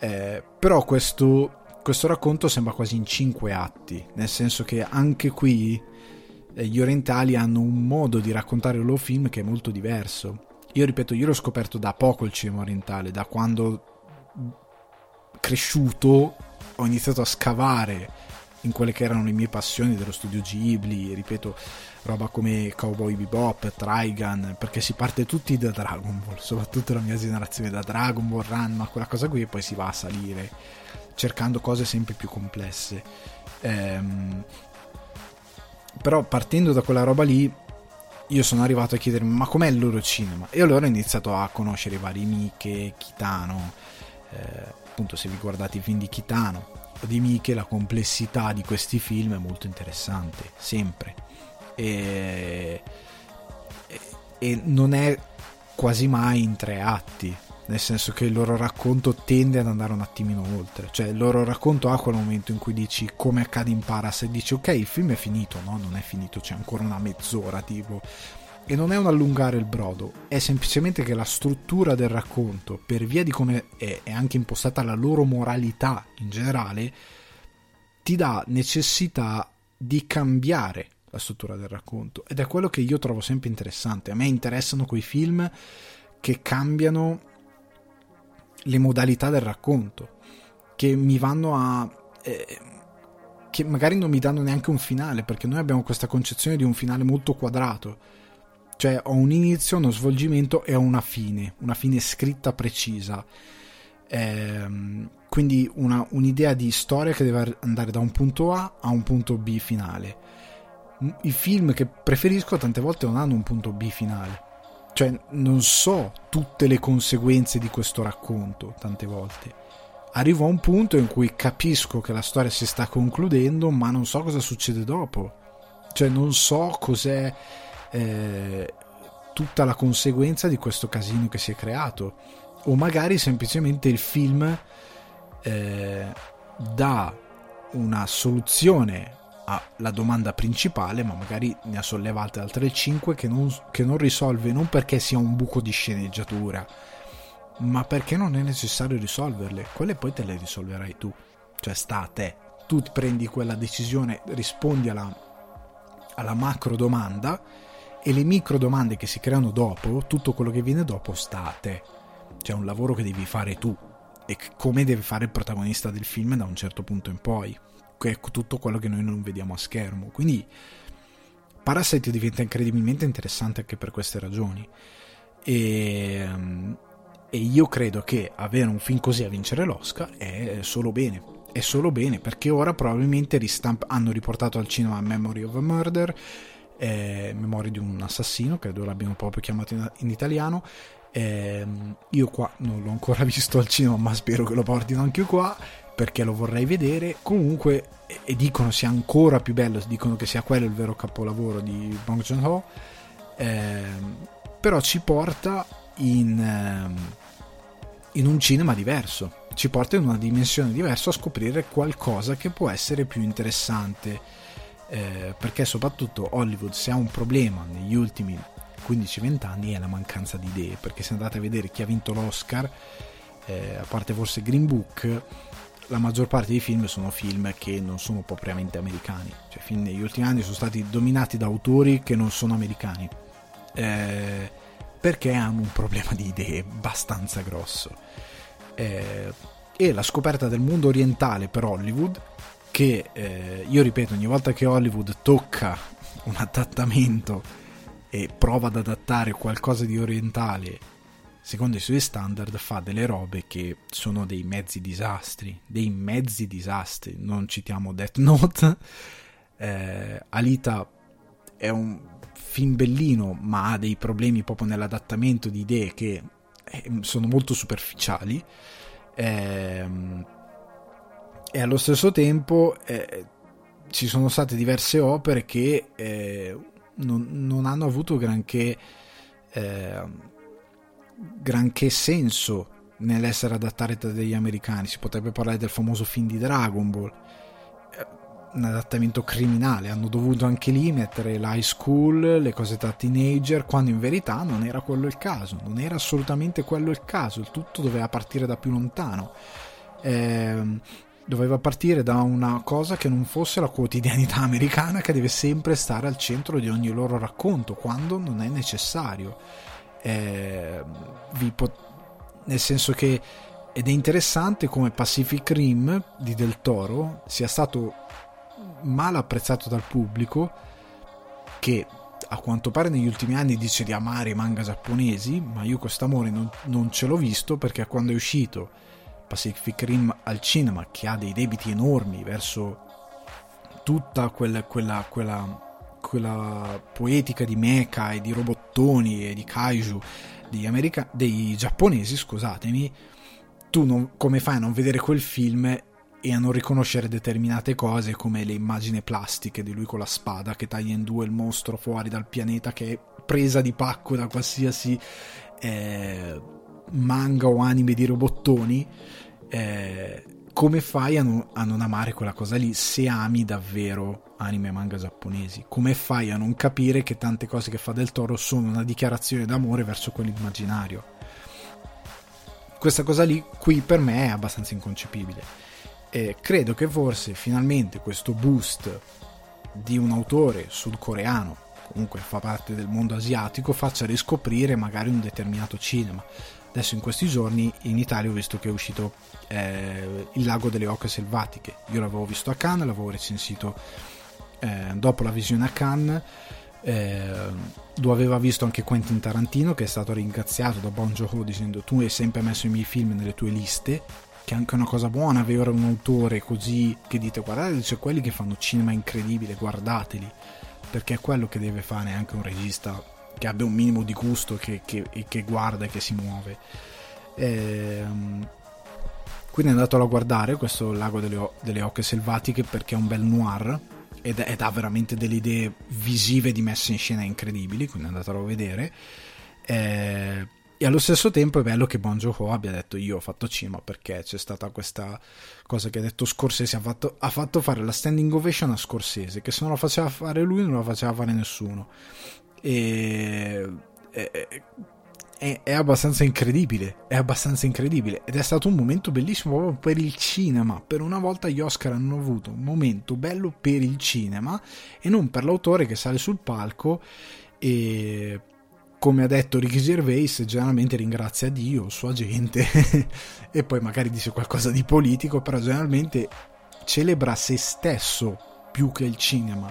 Eh, però questo, questo racconto sembra quasi in cinque atti, nel senso che anche qui eh, gli orientali hanno un modo di raccontare il loro film che è molto diverso. Io ripeto, io l'ho scoperto da poco il cinema orientale, da quando cresciuto ho iniziato a scavare in quelle che erano le mie passioni dello studio Ghibli, ripeto, roba come Cowboy Bebop, Trigun, perché si parte tutti da Dragon Ball, soprattutto la mia generazione da Dragon Ball, Ranma, quella cosa qui, e poi si va a salire, cercando cose sempre più complesse. Ehm, però partendo da quella roba lì io sono arrivato a chiedermi ma com'è il loro cinema? E allora ho iniziato a conoscere i vari Miche, Kitano eh, appunto se vi guardate i film di Kitano o di Miche la complessità di questi film è molto interessante sempre. E, e, e non è quasi mai in tre atti nel senso che il loro racconto tende ad andare un attimino oltre, cioè il loro racconto ha quel momento in cui dici come accade in Parasite, dici ok il film è finito, no? Non è finito, c'è ancora una mezz'ora tipo, e non è un allungare il brodo, è semplicemente che la struttura del racconto, per via di come è, è anche impostata la loro moralità in generale, ti dà necessità di cambiare la struttura del racconto. Ed è quello che io trovo sempre interessante, a me interessano quei film che cambiano le modalità del racconto, che mi vanno a... Eh, che magari non mi danno neanche un finale, perché noi abbiamo questa concezione di un finale molto quadrato. Cioè ho un inizio, uno svolgimento e ho una fine, una fine scritta precisa. Eh, quindi una, un'idea di storia che deve andare da un punto A a un punto B finale. I film che preferisco tante volte non hanno un punto B finale cioè non so tutte le conseguenze di questo racconto tante volte. Arrivo a un punto in cui capisco che la storia si sta concludendo, ma non so cosa succede dopo. Cioè non so cos'è eh, tutta la conseguenza di questo casino che si è creato. O magari semplicemente il film eh, dà una soluzione la domanda principale, ma magari ne ha sollevate altre 5 che non, che non risolve non perché sia un buco di sceneggiatura, ma perché non è necessario risolverle. Quelle poi te le risolverai tu, cioè sta a te. Tu prendi quella decisione, rispondi alla, alla macro domanda e le micro domande che si creano dopo, tutto quello che viene dopo sta a te. C'è un lavoro che devi fare tu e come deve fare il protagonista del film da un certo punto in poi che è tutto quello che noi non vediamo a schermo. Quindi Parasite diventa incredibilmente interessante anche per queste ragioni. E, e io credo che avere un film così a vincere l'Oscar è solo bene. È solo bene perché ora probabilmente ristamp- hanno riportato al cinema Memory of a Murder, eh, Memoria di un assassino, credo l'abbiano proprio chiamato in, in italiano. Eh, io qua non l'ho ancora visto al cinema, ma spero che lo portino anche qua perché lo vorrei vedere. Comunque, e dicono sia ancora più bello, dicono che sia quello il vero capolavoro di Bong Joon-ho, eh, però ci porta in, eh, in un cinema diverso, ci porta in una dimensione diversa a scoprire qualcosa che può essere più interessante. Eh, perché soprattutto Hollywood se ha un problema negli ultimi 15-20 anni è la mancanza di idee perché se andate a vedere chi ha vinto l'Oscar eh, a parte forse Green Book la maggior parte dei film sono film che non sono propriamente americani, cioè film negli ultimi anni sono stati dominati da autori che non sono americani, eh, perché hanno un problema di idee abbastanza grosso. Eh, e la scoperta del mondo orientale per Hollywood, che eh, io ripeto, ogni volta che Hollywood tocca un adattamento e prova ad adattare qualcosa di orientale secondo i suoi standard fa delle robe che sono dei mezzi disastri, dei mezzi disastri, non citiamo Death Note, eh, Alita è un film bellino ma ha dei problemi proprio nell'adattamento di idee che eh, sono molto superficiali. Eh, e allo stesso tempo eh, ci sono state diverse opere che eh, non, non, hanno avuto granché eh, granché senso nell'essere adattare dagli americani. Si potrebbe parlare del famoso film di Dragon Ball, eh, un adattamento criminale. Hanno dovuto anche lì mettere l'high school, le cose da teenager, quando in verità non era quello il caso. Non era assolutamente quello il caso. Il tutto doveva partire da più lontano. Eh, doveva partire da una cosa che non fosse la quotidianità americana che deve sempre stare al centro di ogni loro racconto quando non è necessario. Eh, pot- nel senso che ed è interessante come Pacific Rim di Del Toro sia stato mal apprezzato dal pubblico che a quanto pare negli ultimi anni dice di amare i manga giapponesi ma io questo amore non, non ce l'ho visto perché quando è uscito Pacific Rim al cinema che ha dei debiti enormi verso tutta quella, quella, quella, quella poetica di mecha e di robottoni e di kaiju degli, america- dei giapponesi, scusatemi, tu non, come fai a non vedere quel film e a non riconoscere determinate cose come le immagini plastiche di lui con la spada che taglia in due il mostro fuori dal pianeta che è presa di pacco da qualsiasi eh, manga o anime di robottoni eh, come fai a non, a non, amare quella cosa lì se ami davvero anime e manga giapponesi? Come fai a non capire che tante cose che fa del Toro sono una dichiarazione d'amore verso quell'immaginario? Questa cosa lì qui per me è abbastanza inconcepibile. E credo che forse finalmente questo boost di un autore sudcoreano, comunque fa parte del mondo asiatico, faccia riscoprire magari un determinato cinema Adesso in questi giorni in Italia ho visto che è uscito eh, Il lago delle oche selvatiche. Io l'avevo visto a Cannes, l'avevo recensito eh, dopo la visione a Cannes. Eh, lo aveva visto anche Quentin Tarantino che è stato ringraziato da Bon Joon dicendo tu hai sempre messo i miei film nelle tue liste che è anche una cosa buona avere un autore così che dite guardate c'è quelli che fanno cinema incredibile guardateli perché è quello che deve fare anche un regista che abbia un minimo di gusto, che, che, che guarda e che si muove. Ehm, quindi è andato a guardare questo Lago delle, delle Oche Selvatiche perché è un bel noir ed, ed, ha veramente delle idee visive di messa in scena incredibili, quindi andatelo a vedere. Eh, e allo stesso tempo è bello che Bon Joon-ho abbia detto io ho fatto cinema perché c'è stata questa cosa che ha detto Scorsese ha fatto, ha fatto fare la standing ovation a Scorsese che se non la faceva fare lui non la faceva fare nessuno e è, è, è, abbastanza incredibile è abbastanza incredibile. Ed è stato un momento bellissimo proprio per il cinema. Per una volta gli Oscar hanno avuto un momento bello per il cinema e non per l'autore che sale sul palco e come ha detto Ricky Gervais generalmente ringrazia Dio, sua gente e poi magari dice qualcosa di politico però generalmente celebra se stesso più che il cinema.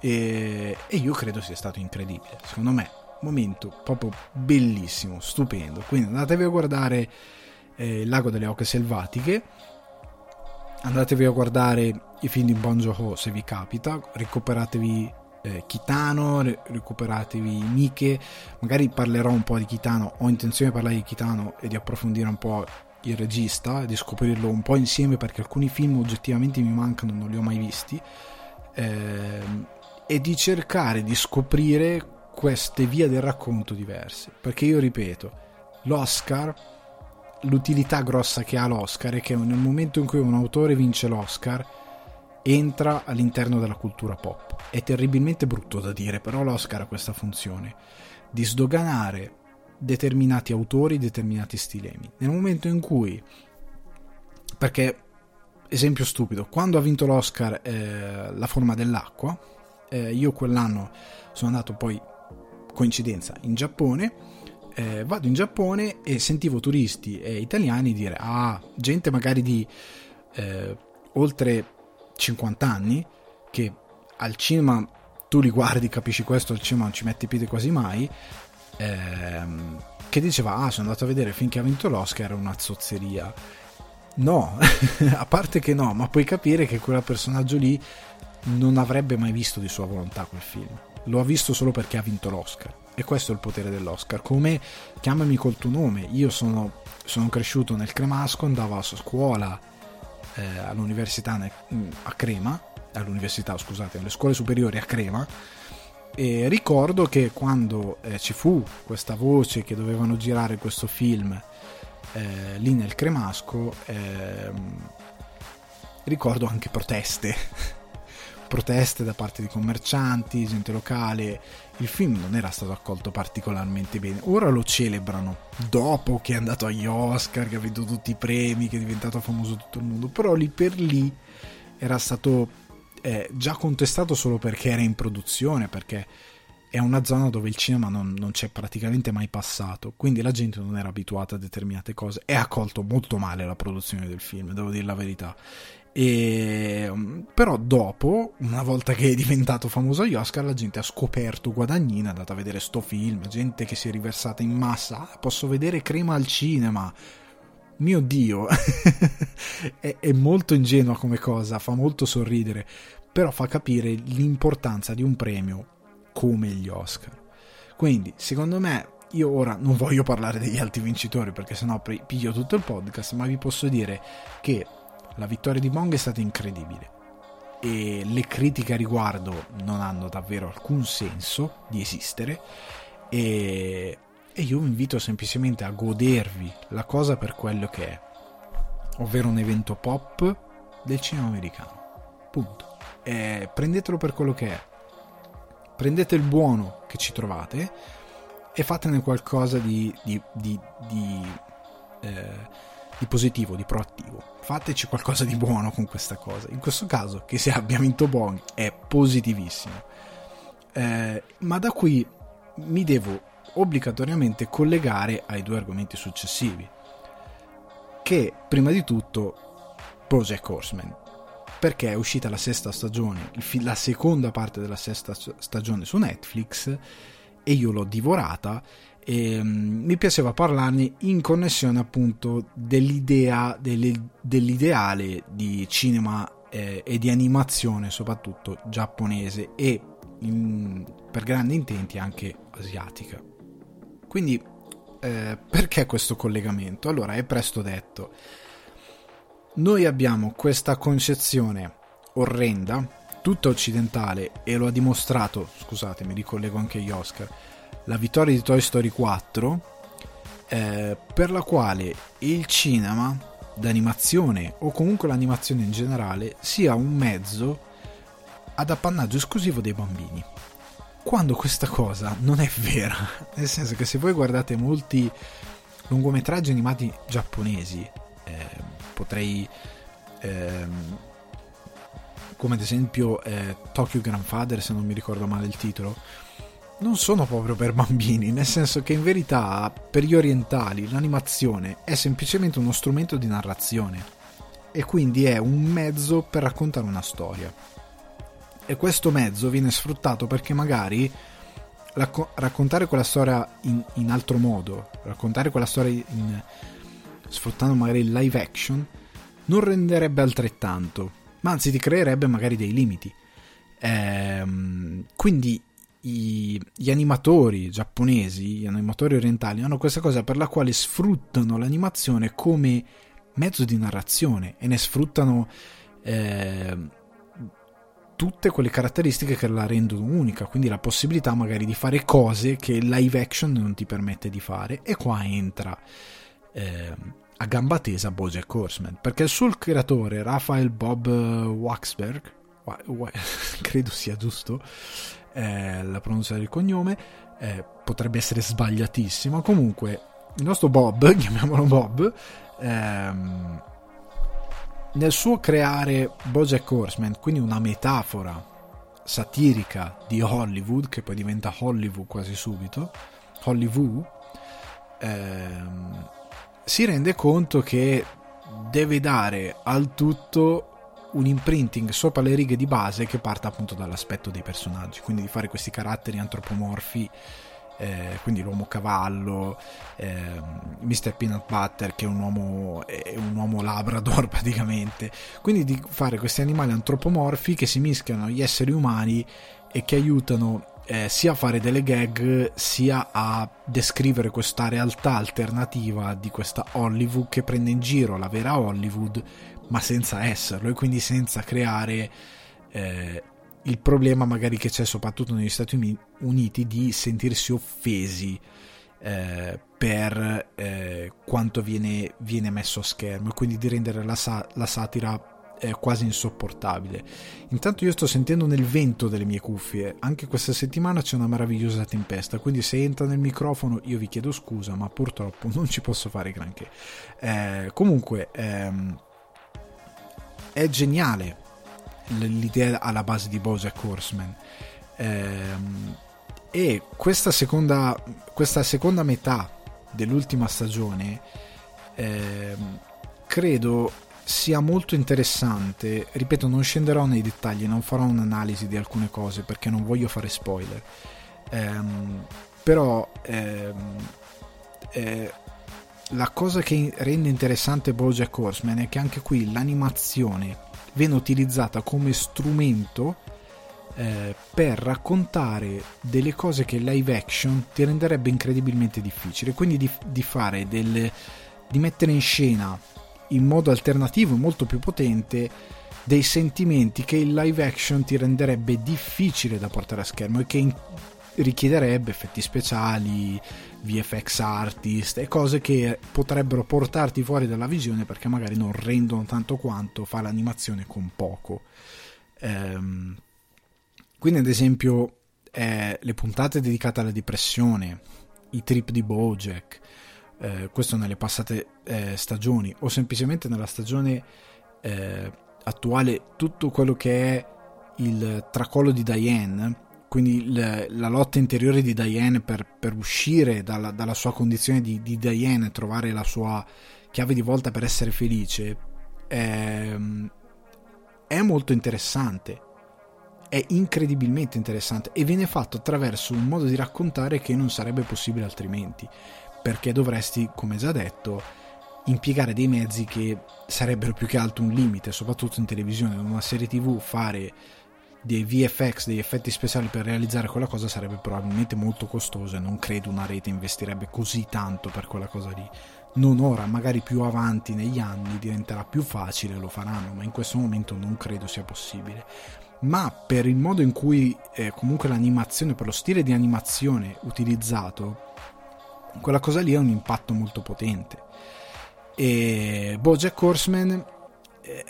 E, e io credo sia stato incredibile. Secondo me, momento proprio bellissimo, stupendo. Quindi andatevi a guardare eh, Il lago delle oche selvatiche. Andatevi a guardare i film di Bon Joon-ho se vi capita, recuperatevi eh, Kitano, recuperatevi Mike, magari parlerò un po' di Kitano, ho intenzione di parlare di Kitano e di approfondire un po' il regista, di scoprirlo un po' insieme perché alcuni film oggettivamente mi mancano, non li ho mai visti. Eh, e di cercare di scoprire queste vie del racconto diverse. Perché io ripeto, l'Oscar, l'utilità grossa che ha l'Oscar è che nel momento in cui un autore vince l'Oscar, entra all'interno della cultura pop. È terribilmente brutto da dire, però l'Oscar ha questa funzione di sdoganare determinati autori, determinati stilemi. Nel momento in cui, perché, esempio stupido, quando ha vinto l'Oscar eh, La forma dell'acqua, eh, io quell'anno sono andato poi, coincidenza, in Giappone. Eh, vado in Giappone e sentivo turisti eh, italiani dire: Ah, gente magari di eh, oltre 50 anni che al cinema tu li guardi, capisci questo, al cinema non ci metti piede quasi mai. Ehm, che diceva: Ah, sono andato a vedere finché ha vinto l'Oscar, era una zozzeria. No, a parte che no, ma puoi capire che quel personaggio lì non avrebbe mai visto di sua volontà quel film. Lo ha visto solo perché ha vinto l'Oscar. E questo è il potere dell'Oscar. Come chiamami col tuo nome. Io sono, sono cresciuto nel Cremasco, andavo a scuola eh, all'università a Crema, all'università scusate, alle scuole superiori a Crema. E ricordo che quando eh, ci fu questa voce che dovevano girare questo film eh, lì nel Cremasco, ehm, ricordo anche proteste. proteste da parte di commercianti, gente locale. Il film non era stato accolto particolarmente bene. Ora lo celebrano dopo che è andato agli Oscar, che ha vinto tutti i premi, che è diventato famoso tutto il mondo. Però lì per lì era stato eh, già contestato solo perché era in produzione, perché è una zona dove il cinema non, non, c'è praticamente mai passato, quindi la gente non era abituata a determinate cose ha accolto molto male la produzione del film, devo dire la verità. E, però dopo, una volta che è diventato famoso agli Oscar, la gente ha scoperto Guadagnino, è andata a vedere sto film, gente che si è riversata in massa, ah, posso vedere Crema al cinema, mio dio, è, è, molto ingenua come cosa, fa molto sorridere, però fa capire l'importanza di un premio come gli Oscar. Quindi, secondo me, io ora non voglio parlare degli altri vincitori perché sennò piglio tutto il podcast, ma vi posso dire che la vittoria di Bong è stata incredibile e le critiche a riguardo non hanno davvero alcun senso di esistere e, e io vi invito semplicemente a godervi la cosa per quello che è, ovvero un evento pop del cinema americano. Punto. E prendetelo per quello che è prendete il buono che ci trovate e fatene qualcosa di, di, di, di, eh, di positivo, di proattivo. Fateci qualcosa di buono con questa cosa. In questo caso, che se abbia vinto Bong è positivissimo. Eh, ma da qui mi devo obbligatoriamente collegare ai due argomenti successivi. Che prima di tutto Project Horseman perché è uscita la sesta stagione, la seconda parte della sesta stagione su Netflix e io l'ho divorata e um, mi piaceva parlarne in connessione appunto dell'idea delle, dell'ideale di cinema eh, e di animazione soprattutto giapponese e in, per grandi intenti anche asiatica quindi eh, perché questo collegamento? allora è presto detto noi abbiamo questa concezione orrenda, tutta occidentale, e lo ha dimostrato, scusate, mi ricollego anche agli Oscar, la vittoria di Toy Story 4, eh, per la quale il cinema d'animazione o comunque l'animazione in generale sia un mezzo ad appannaggio esclusivo dei bambini. Quando questa cosa non è vera, nel senso che se voi guardate molti lungometraggi animati giapponesi, eh, potrei ehm, come ad esempio eh, Tokyo Grandfather se non mi ricordo male il titolo non sono proprio per bambini nel senso che in verità per gli orientali l'animazione è semplicemente uno strumento di narrazione e quindi è un mezzo per raccontare una storia e questo mezzo viene sfruttato perché magari racco- raccontare quella storia in, in altro modo raccontare quella storia in, sfruttando magari il live action, non renderebbe altrettanto, ma anzi ti creerebbe magari dei limiti. Ehm, quindi i, gli animatori giapponesi, gli animatori orientali hanno questa cosa per la quale sfruttano l'animazione come mezzo di narrazione e ne sfruttano eh, tutte quelle caratteristiche che la rendono unica, quindi la possibilità magari di fare cose che live action non ti permette di fare. E qua entra eh, a gamba tesa Bojack Horseman perché il suo creatore Rafael Bob Waxberg credo sia giusto eh, la pronuncia del cognome eh, potrebbe essere sbagliatissima. Comunque il nostro Bob chiamiamolo Bob ehm, nel suo creare Bojack Horseman quindi una metafora satirica di Hollywood che poi diventa Hollywood quasi subito Hollywood ehm, si rende conto che deve dare al tutto un imprinting sopra le righe di base che parta appunto dall'aspetto dei personaggi, quindi di fare questi caratteri antropomorfi, eh, quindi l'uomo cavallo, eh, Mr. Peanut Butter che è un uomo, è un uomo labrador praticamente, quindi di fare questi animali antropomorfi che si mischiano agli esseri umani e che aiutano eh, sia a fare delle gag sia a descrivere questa realtà alternativa di questa Hollywood che prende in giro la vera Hollywood ma senza esserlo e quindi senza creare eh, il problema magari che c'è soprattutto negli Stati Uniti di sentirsi offesi eh, per eh, quanto viene, viene, messo a schermo e quindi di rendere la, sa- la satira è quasi insopportabile. Intanto io sto sentendo nel vento delle mie cuffie, anche questa settimana c'è una meravigliosa tempesta, quindi se entra nel microfono io vi chiedo scusa, ma purtroppo non ci posso fare granché. Eh, comunque ehm, è geniale l'idea alla base di Bojack Horseman. Ehm, e questa seconda, questa seconda metà dell'ultima stagione ehm, credo sia molto interessante. Ripeto, non scenderò nei dettagli, non farò un'analisi di alcune cose perché non voglio fare spoiler. Ehm, però ehm, eh, la cosa che rende interessante Bojack Horseman è che anche qui l'animazione viene utilizzata come strumento eh, per raccontare delle cose che live action ti renderebbe incredibilmente difficile. Quindi di, di fare delle, di mettere in scena in modo alternativo e molto più potente dei sentimenti che il live action ti renderebbe difficile da portare a schermo e che in- richiederebbe effetti speciali, VFX artist e cose che potrebbero portarti fuori dalla visione perché magari non rendono tanto quanto fa l'animazione con poco. Ehm, quindi ad esempio eh, le puntate dedicate alla depressione, i trip di Bojack, eh, questo nelle passate eh, stagioni o semplicemente nella stagione eh, attuale tutto quello che è il tracollo di Diane quindi il, la lotta interiore di Diane per, per uscire dalla, dalla, sua condizione di, di Diane e trovare la sua chiave di volta per essere felice è, ehm, è molto interessante. È incredibilmente interessante e viene fatto attraverso un modo di raccontare che non sarebbe possibile altrimenti perché dovresti, come già detto, impiegare dei mezzi che sarebbero più che altro un limite, soprattutto in televisione, in una serie tv fare dei VFX, degli effetti speciali per realizzare quella cosa sarebbe probabilmente molto costoso e non credo una rete investirebbe così tanto per quella cosa lì. Non ora, magari più avanti negli anni diventerà più facile, lo faranno, ma in questo momento non credo sia possibile. Ma per il modo in cui eh, comunque l'animazione, per lo stile di animazione utilizzato, quella cosa lì ha un impatto molto potente. E Bojack Horseman eh,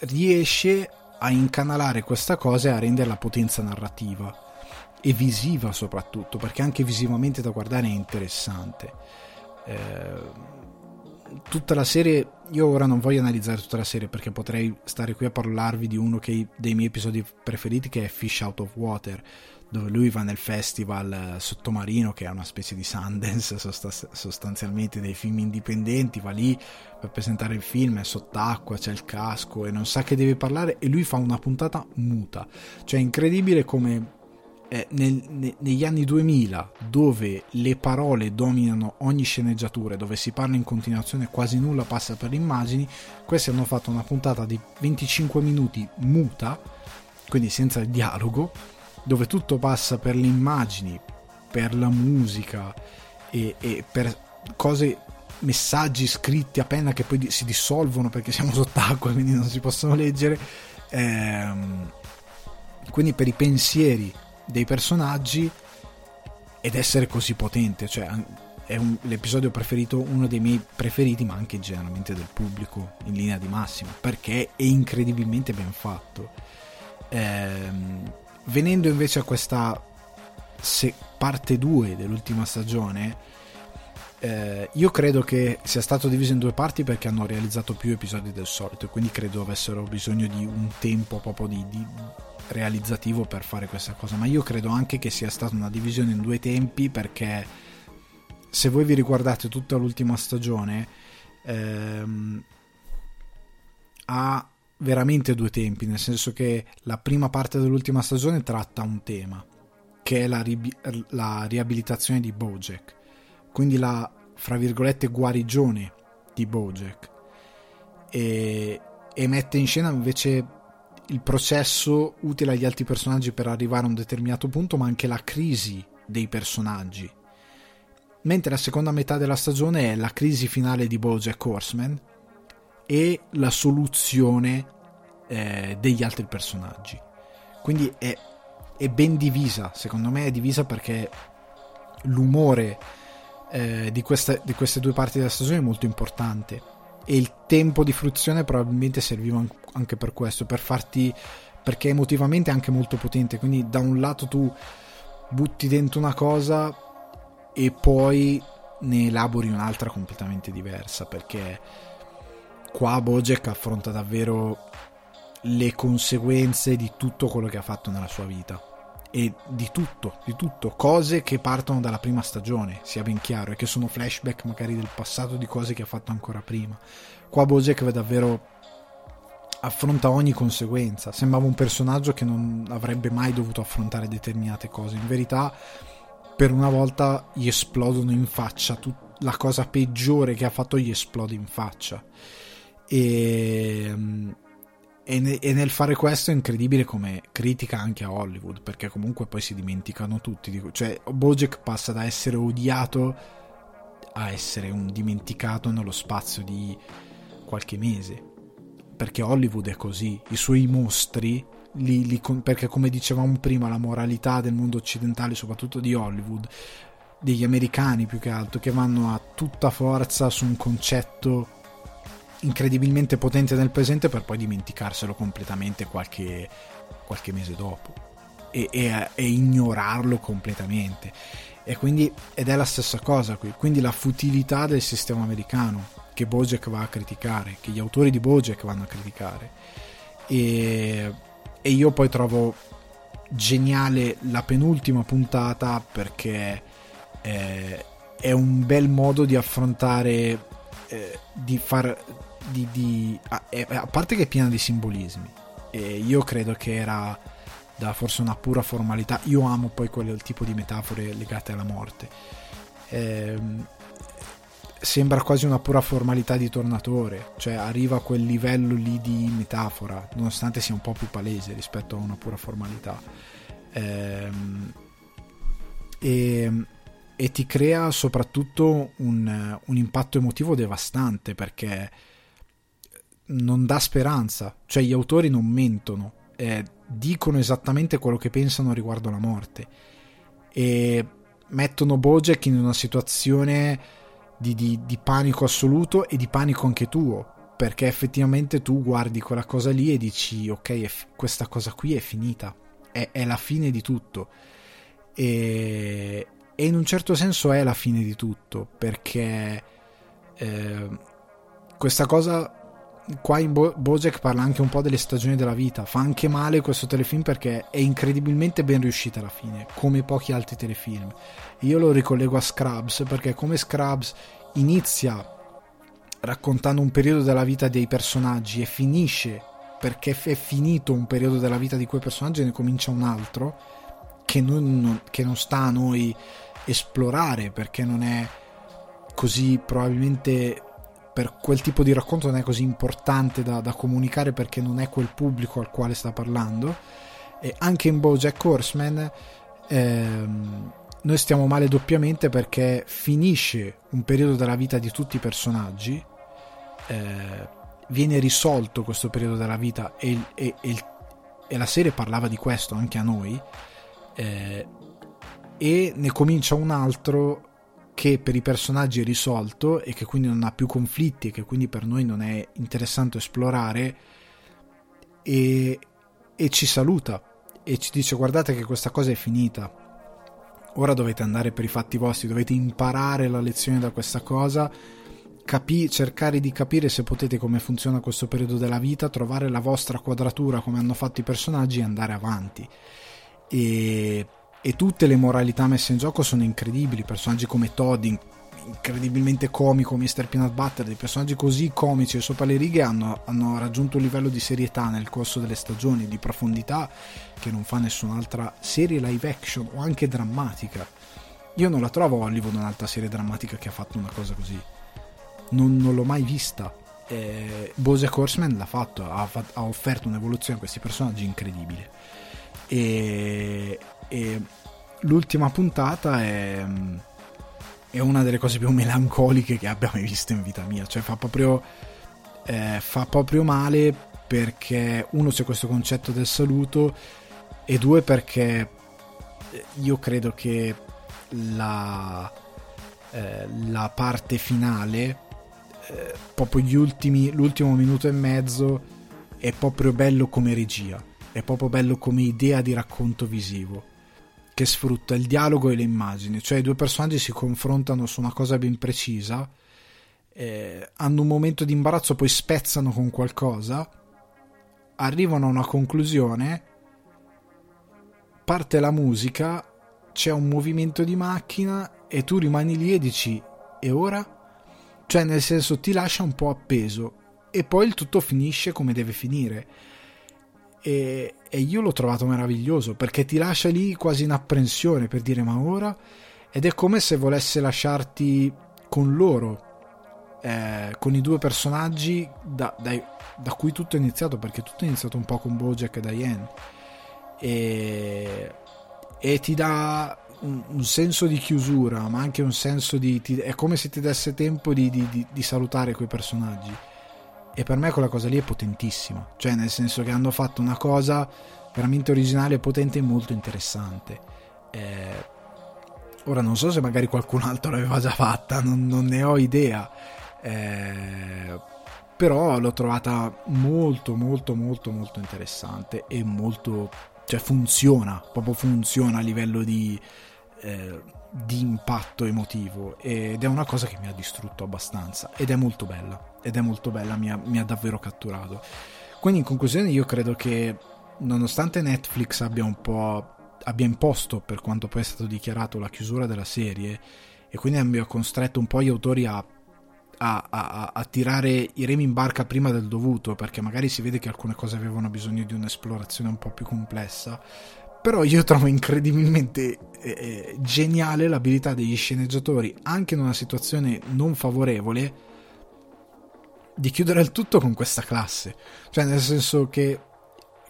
riesce a incanalare questa cosa e a renderla potenza narrativa e visiva soprattutto, perché anche visivamente da guardare è interessante. Eh, tutta la serie, io ora non voglio analizzare tutta la serie perché potrei stare qui a parlarvi di uno che, dei miei episodi preferiti che è Fish Out of Water dove lui va nel festival eh, sottomarino che è una specie di Sundance sostanzialmente dei film indipendenti va lì per presentare il film è sott'acqua c'è il casco e non sa che deve parlare e lui fa una puntata muta. Cioè è incredibile come eh, nel, ne, negli anni 2000 dove le parole dominano ogni sceneggiatura dove si parla in continuazione quasi nulla passa per le immagini questi hanno fatto una puntata di 25 minuti muta quindi senza il dialogo dove tutto passa per le immagini, per la musica e, e per cose, messaggi scritti a penna che poi si dissolvono perché siamo sott'acqua, quindi non si possono leggere. Ehm, quindi per i pensieri dei personaggi ed essere così potente, cioè è un, l'episodio preferito, uno dei miei preferiti, ma anche generalmente del pubblico in linea di massima, perché è incredibilmente ben fatto. Ehm, venendo invece a questa se- parte 2 dell'ultima stagione, eh, io credo che sia stato diviso in due parti perché hanno realizzato più episodi del solito quindi credo avessero bisogno di un tempo proprio di, di realizzativo per fare questa cosa. Ma io credo anche che sia stata una divisione in due tempi perché se voi vi riguardate tutta l'ultima stagione ehm, ha veramente due tempi, nel senso che la prima parte dell'ultima stagione tratta un tema, che è la, ri- la riabilitazione di Bojack, quindi la, fra virgolette, guarigione di Bojack, e, e mette in scena invece il processo utile agli altri personaggi per arrivare a un determinato punto, ma anche la crisi dei personaggi. Mentre la seconda metà della stagione è la crisi finale di Bojack Horseman, e la soluzione eh, degli altri personaggi. quindi è, è ben divisa, secondo me è divisa perché l'umore eh, di, questa, di queste due parti della stagione è molto importante e il tempo di fruizione probabilmente serviva anche per questo, per farti perché emotivamente è anche molto potente, quindi da un lato tu butti dentro una cosa e poi ne elabori un'altra completamente diversa, perché qua Bojack affronta davvero le conseguenze di tutto quello che ha fatto nella sua vita e di tutto, di tutto, cose che partono dalla prima stagione, sia ben chiaro, e che sono flashback magari del passato di cose che ha fatto ancora prima. Qua Bojack davvero affronta ogni conseguenza, sembrava un personaggio che non avrebbe mai dovuto affrontare determinate cose, in verità per una volta gli esplodono in faccia, tut- la cosa peggiore che ha fatto gli esplode in faccia. E e, ne, e, nel fare questo è incredibile come critica anche a Hollywood, perché comunque poi si dimenticano tutti. Cioè, Bojack passa da essere odiato a essere un dimenticato nello spazio di qualche mese. Perché Hollywood è così, i suoi mostri, li, li, perché come dicevamo prima, la moralità del mondo occidentale, soprattutto di Hollywood, degli americani più che altro, che vanno a tutta forza su un concetto incredibilmente potente nel presente per poi dimenticarselo completamente qualche, qualche mese dopo e, e, e, ignorarlo completamente. E quindi, ed è la stessa cosa qui, quindi la futilità del sistema americano che Bojack va a criticare, che gli autori di Bojack vanno a criticare. E, e io poi trovo geniale la penultima puntata perché eh, è un bel modo di affrontare eh, di far di, di a, a, parte che è piena di simbolismi e io credo che era da forse una pura formalità io amo poi quel tipo di metafore legate alla morte. Eh, sembra quasi una pura formalità di tornatore cioè arriva a quel livello lì di metafora nonostante sia un po' più palese rispetto a una pura formalità. Eh, e, e ti crea soprattutto un, un impatto emotivo devastante perché non dà speranza, cioè gli autori non mentono, eh, dicono esattamente quello che pensano riguardo la morte e mettono Bojack in una situazione di, di, di panico assoluto e di panico anche tuo, perché effettivamente tu guardi quella cosa lì e dici ok, f- questa cosa qui è finita, è, è la fine di tutto. E, e, in un certo senso è la fine di tutto, perché eh, questa cosa qua in Bo- Bojack parla anche un po' delle stagioni della vita. Fa anche male questo telefilm perché è incredibilmente ben riuscita alla fine, come pochi altri telefilm. Io lo ricollego a Scrubs perché come Scrubs inizia raccontando un periodo della vita dei personaggi e finisce perché è finito un periodo della vita di quei personaggi e ne comincia un altro che non, che non sta a noi esplorare perché non è così probabilmente per quel tipo di racconto non è così importante da, da comunicare perché non è quel pubblico al quale sta parlando. E anche in Bojack Horseman ehm, noi stiamo male doppiamente perché finisce un periodo della vita di tutti i personaggi, eh, viene risolto questo periodo della vita e, e, e, e, la serie parlava di questo anche a noi, eh, e ne comincia un altro che per i personaggi è risolto e che quindi non ha più conflitti e che quindi per noi non è interessante esplorare e, e ci saluta e ci dice guardate che questa cosa è finita. Ora dovete andare per i fatti vostri dovete imparare la lezione da questa cosa capi- cercare di capire se potete come funziona questo periodo della vita trovare la vostra quadratura come hanno fatto i personaggi e andare avanti. E e tutte le moralità messe in gioco sono incredibili, personaggi come Todd, incredibilmente comico, Mr. Peanut Butter, dei personaggi così comici e sopra le righe hanno, hanno, raggiunto un livello di serietà nel corso delle stagioni, di profondità che non fa nessun'altra serie live action o anche drammatica. Io non la trovo Hollywood un'altra serie drammatica che ha fatto una cosa così. Non, non l'ho mai vista. Eh, Bojack Horseman l'ha fatto, ha, ha offerto un'evoluzione a questi personaggi incredibile. E, e l'ultima puntata è, è, una delle cose più melancoliche che abbia mai visto in vita mia, cioè fa proprio, eh, fa proprio male perché uno c'è questo concetto del saluto e due perché io credo che la, eh, la parte finale, eh, proprio gli ultimi, l'ultimo minuto e mezzo, è proprio bello come regia, è proprio bello come idea di racconto visivo che sfrutta il dialogo e le immagini, cioè i due personaggi si confrontano su una cosa ben precisa, eh, hanno un momento di imbarazzo, poi spezzano con qualcosa, arrivano a una conclusione, parte la musica, c'è un movimento di macchina e tu rimani lì e dici e ora? Cioè nel senso ti lascia un po' appeso e poi il tutto finisce come deve finire. E, e, io l'ho trovato meraviglioso perché ti lascia lì quasi in apprensione per dire ma ora? Ed è come se volesse lasciarti con loro eh, con i due personaggi da, da, da, cui tutto è iniziato perché tutto è iniziato un po' con Bojack e Diane. E, e ti dà un, un, senso di chiusura ma anche un senso di ti, è come se ti desse tempo di, di, di, di salutare quei personaggi e per me quella cosa lì è potentissima, cioè nel senso che hanno fatto una cosa veramente originale, potente e molto interessante. Eh, ora non so se magari qualcun altro l'aveva già fatta, non, non ne ho idea, eh, però l'ho trovata molto molto molto molto interessante e molto, cioè funziona, proprio funziona a livello di... Eh, di impatto emotivo ed è una cosa che mi ha distrutto abbastanza ed è molto bella ed è molto bella mi ha, mi ha davvero catturato. Quindi in conclusione io credo che nonostante Netflix abbia un po' abbia imposto per quanto poi è stato dichiarato la chiusura della serie e quindi abbia costretto un po' gli autori a, a, a, a, tirare i remi in barca prima del dovuto perché magari si vede che alcune cose avevano bisogno di un'esplorazione un po' più complessa però io trovo incredibilmente eh, eh, geniale l'abilità degli sceneggiatori, anche in una situazione non favorevole, di chiudere il tutto con questa classe. Cioè, nel senso che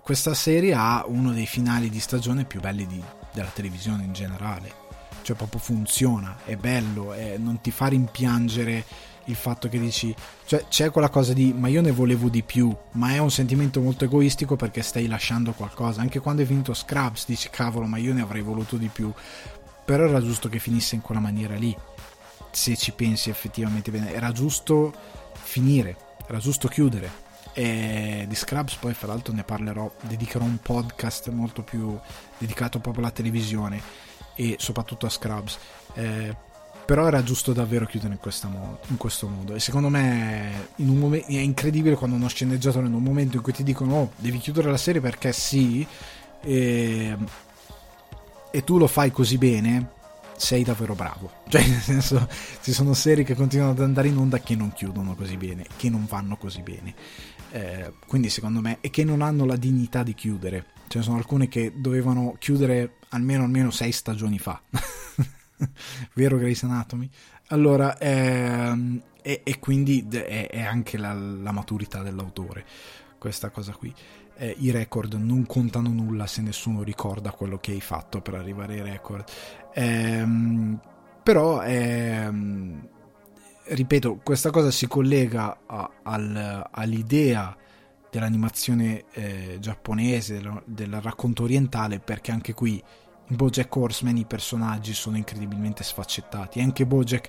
questa serie ha uno dei finali di stagione più belli di, della televisione in generale. Cioè, proprio funziona, è bello, è, non ti fa rimpiangere il fatto che dici, cioè c'è quella cosa di ma io ne volevo di più, ma è un sentimento molto egoistico perché stai lasciando qualcosa. Anche quando è finito Scrubs dici cavolo, ma io ne avrei voluto di più. Però era giusto che finisse in quella maniera lì. Se ci pensi effettivamente bene, era giusto finire, era giusto chiudere. E di Scrubs poi fra l'altro ne parlerò, dedicherò un podcast molto più dedicato proprio alla televisione e soprattutto a Scrubs. Eh, però era giusto davvero chiudere in, mo- in questo modo. E secondo me mom- è incredibile quando uno sceneggiatore in un momento in cui ti dicono oh devi chiudere la serie perché sì e, e tu lo fai così bene sei davvero bravo. Cioè nel senso ci sono serie che continuano ad andare in onda che non chiudono così bene che non vanno così bene. Eh, quindi secondo me e che non hanno la dignità di chiudere. Ce ne sono alcune che dovevano chiudere almeno almeno sei stagioni fa vero Grace Anatomy? Allora, ehm, e, e, quindi è, è anche la, la, maturità dell'autore, questa cosa qui. Eh, I record non contano nulla se nessuno ricorda quello che hai fatto per arrivare ai record. Ehm, però, ehm, ripeto, questa cosa si collega a, al, all'idea dell'animazione eh, giapponese, del, del racconto orientale, perché anche qui Bojack Horseman i personaggi sono incredibilmente sfaccettati. Anche Bojack,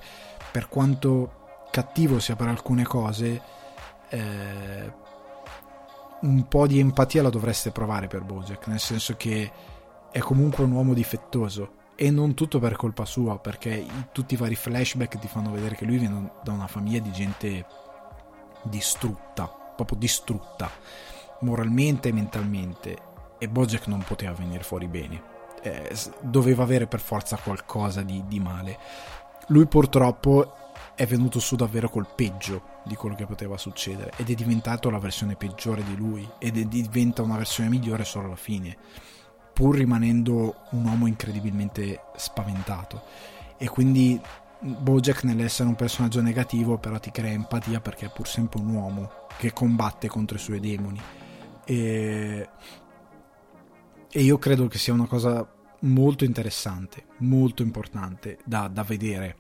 per quanto cattivo sia per alcune cose, eh, un po' di empatia la dovreste provare per Bojack, nel senso che è comunque un uomo difettoso. E non tutto per colpa sua, perché tutti i vari flashback ti fanno vedere che lui viene da una famiglia di gente distrutta, proprio distrutta, moralmente e mentalmente, e Bojack non poteva venire fuori bene eh, doveva avere per forza qualcosa di, di male. Lui purtroppo è venuto su davvero col peggio di quello che poteva succedere ed è diventato la versione peggiore di lui ed è, diventa una versione migliore solo alla fine pur rimanendo un uomo incredibilmente spaventato e quindi Bojack nell'essere un personaggio negativo però ti crea empatia perché è pur sempre un uomo che combatte contro i suoi demoni e e io credo che sia una cosa molto interessante, molto importante da, da vedere.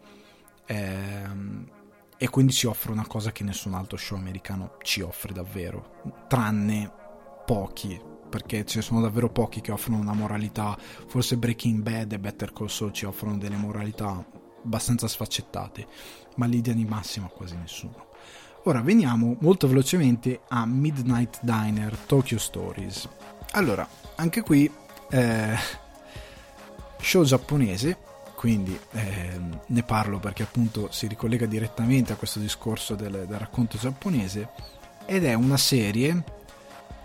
Ehm, e quindi ci offre una cosa che nessun altro show americano ci offre davvero, tranne pochi, perché ce ne sono davvero pochi che offrono una moralità, forse Breaking Bad e Better Call Saul ci offrono delle moralità abbastanza sfaccettate, ma l'idea di massima quasi nessuno. Ora veniamo molto velocemente a Midnight Diner Tokyo Stories. Allora, anche qui eh, show giapponese, quindi eh, ne parlo perché appunto si ricollega direttamente a questo discorso del, del racconto giapponese ed è una serie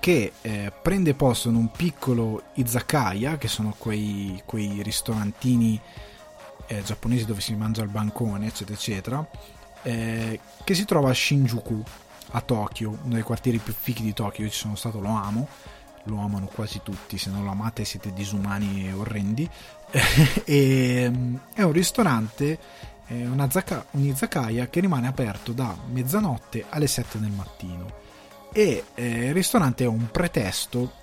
che eh, prende posto in un piccolo izakaya, che sono quei, quei ristorantini eh, giapponesi dove si mangia al bancone, eccetera, eccetera, eh, che si trova a Shinjuku, a Tokyo, uno dei quartieri più fichi di Tokyo. Io ci sono stato, lo amo, lo amano quasi tutti, se non lo amate siete disumani e orrendi. e, mm, è un ristorante, eh, una zaka, un izakaya che rimane aperto da mezzanotte alle 7 del mattino. E eh, il ristorante è un pretesto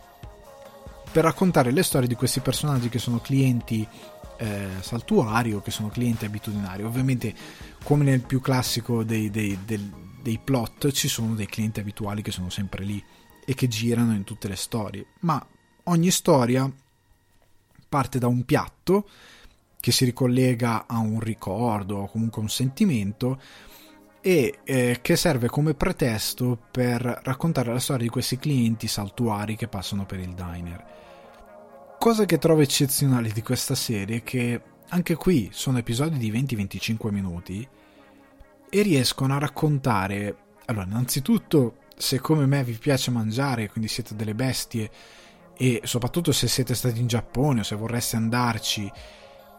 per raccontare le storie di questi personaggi che sono clienti eh, saltuari o che sono clienti abitudinari. Ovviamente, come nel più classico dei, dei, dei, dei plot, ci sono dei clienti abituali che sono sempre lì e che girano in tutte le storie, ma ogni storia parte da un piatto che si ricollega a un ricordo o comunque un sentimento e eh, che serve come pretesto per raccontare la storia di questi clienti saltuari che passano per il diner. Cosa che trovo eccezionale di questa serie è che anche qui sono episodi di 20-25 minuti e riescono a raccontare, allora innanzitutto se come me vi piace mangiare, quindi siete delle bestie, e soprattutto se siete stati in Giappone o se vorreste andarci,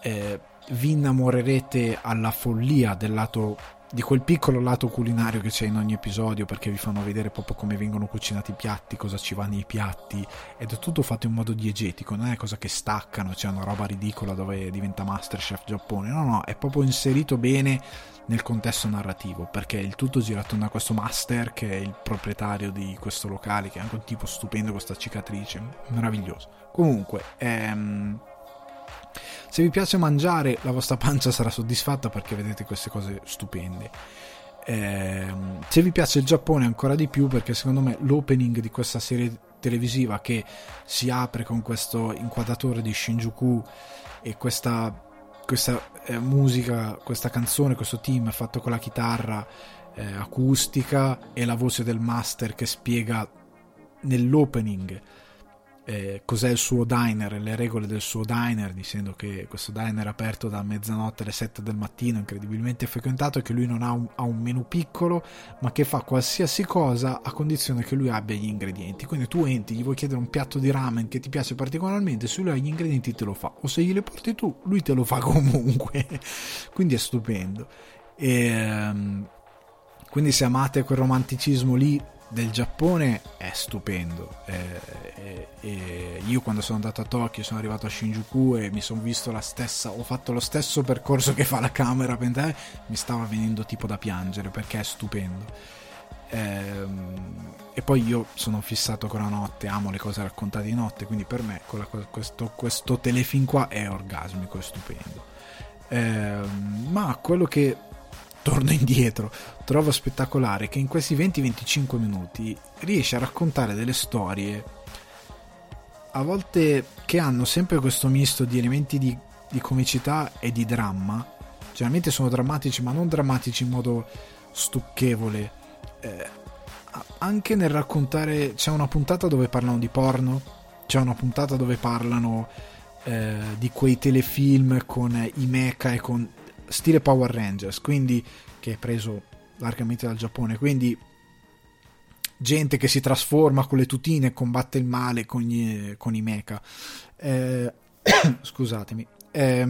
eh, vi innamorerete alla follia del lato di quel piccolo lato culinario che c'è in ogni episodio perché vi fanno vedere proprio come vengono cucinati i piatti, cosa ci va nei piatti ed è tutto fatto in modo diegetico, non è cosa che staccano, c'è una roba ridicola dove diventa Masterchef Giappone, no no, è proprio inserito bene nel contesto narrativo perché il tutto gira attorno a questo master che è il proprietario di questo locale che è anche un tipo stupendo questa cicatrice, meraviglioso. Comunque, ehm, se vi piace mangiare, la vostra pancia sarà soddisfatta perché vedete queste cose stupende. Eh, se vi piace il Giappone ancora di più perché secondo me l'opening di questa serie televisiva che si apre con questo inquadratore di Shinjuku e questa, questa eh, musica, questa canzone, questo team fatto con la chitarra eh, acustica e la voce del master che spiega nell'opening eh, cos'è il suo diner, le regole del suo diner, dicendo che questo diner è aperto da mezzanotte alle 7 del mattino, incredibilmente frequentato, e che lui non ha un, ha un menu piccolo, ma che fa qualsiasi cosa a condizione che lui abbia gli ingredienti. Quindi tu entri, gli vuoi chiedere un piatto di ramen che ti piace particolarmente, se lui ha gli ingredienti te lo fa, o se glieli porti tu, lui te lo fa comunque. Quindi è stupendo. E, ehm, quindi se amate quel romanticismo lì del Giappone è stupendo. Eh, eh, io quando sono andato a Tokyo sono arrivato a Shinjuku e mi sono visto la stessa, ho fatto lo stesso percorso che fa la camera, per mi stava venendo tipo da piangere perché è stupendo. Ehm, e poi io sono fissato con la notte, amo le cose raccontate di notte, quindi per me questo, questo telefilm qua è orgasmico, è stupendo. Ehm, ma quello che torno indietro, trovo spettacolare che in questi 20-25 minuti riesce a raccontare delle storie a volte che hanno sempre questo misto di elementi di, di comicità e di dramma. Generalmente sono drammatici, ma non drammatici in modo stucchevole. Eh, anche nel raccontare, c'è una puntata dove parlano di porno, c'è una puntata dove parlano eh, di quei telefilm con i mecha e con stile Power Rangers, quindi che è preso largamente dal Giappone, quindi gente che si trasforma con le tutine e combatte il male con, gli, con i mecha. Eh, scusatemi. Eh,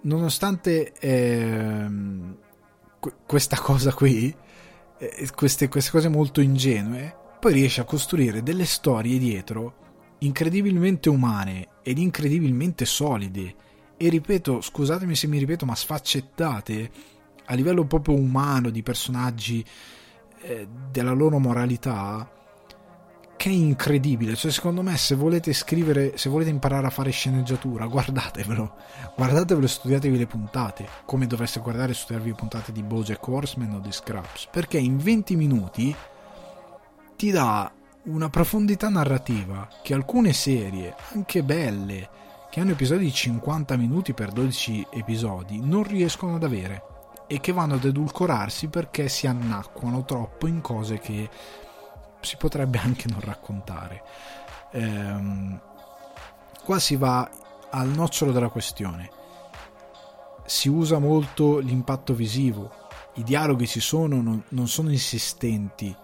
nonostante eh, questa cosa qui, eh, queste, queste cose molto ingenue, poi riesce a costruire delle storie dietro incredibilmente umane ed incredibilmente solide e ripeto, scusatemi se mi ripeto, ma sfaccettate a livello proprio umano di personaggi eh, della loro moralità che è incredibile. Cioè, secondo me, se volete scrivere, se volete imparare a fare sceneggiatura, guardatevelo, guardatevelo e studiatevi le puntate, come dovreste guardare e studiarvi le puntate di Bojack Horseman o di Scraps, perché in 20 minuti ti dà una profondità narrativa che alcune serie, anche belle, che hanno episodi di 50 minuti per 12 episodi, non riescono ad avere e che vanno ad edulcorarsi perché si annacquano troppo in cose che si potrebbe anche non raccontare. Ehm, qua si va al nocciolo della questione. Si usa molto l'impatto visivo, i dialoghi ci sono, non, non sono insistenti.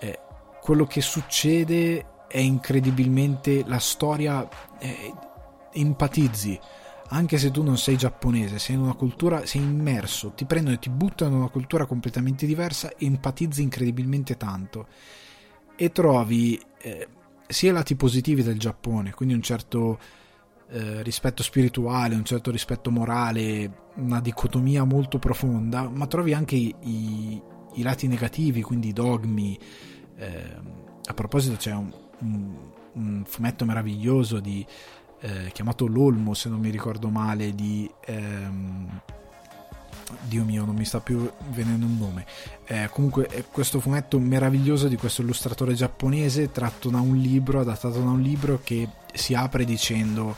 Eh, quello che succede è incredibilmente la storia. Eh, empatizzi anche se tu non sei giapponese, sei in una cultura, sei immerso, ti prendono e ti buttano in una cultura completamente diversa, empatizzi incredibilmente tanto e trovi eh, sia lati positivi del Giappone, quindi un certo eh, rispetto spirituale, un certo rispetto morale, una dicotomia molto profonda, ma trovi anche i, i, i lati negativi, quindi i dogmi. Eh, a proposito c'è un, un, un fumetto meraviglioso di eh, chiamato L'Olmo, se non mi ricordo male, di... Ehm, Dio mio, non mi sta più venendo un nome. Eh, comunque è questo fumetto meraviglioso di questo illustratore giapponese tratto da un libro, adattato da un libro che si apre dicendo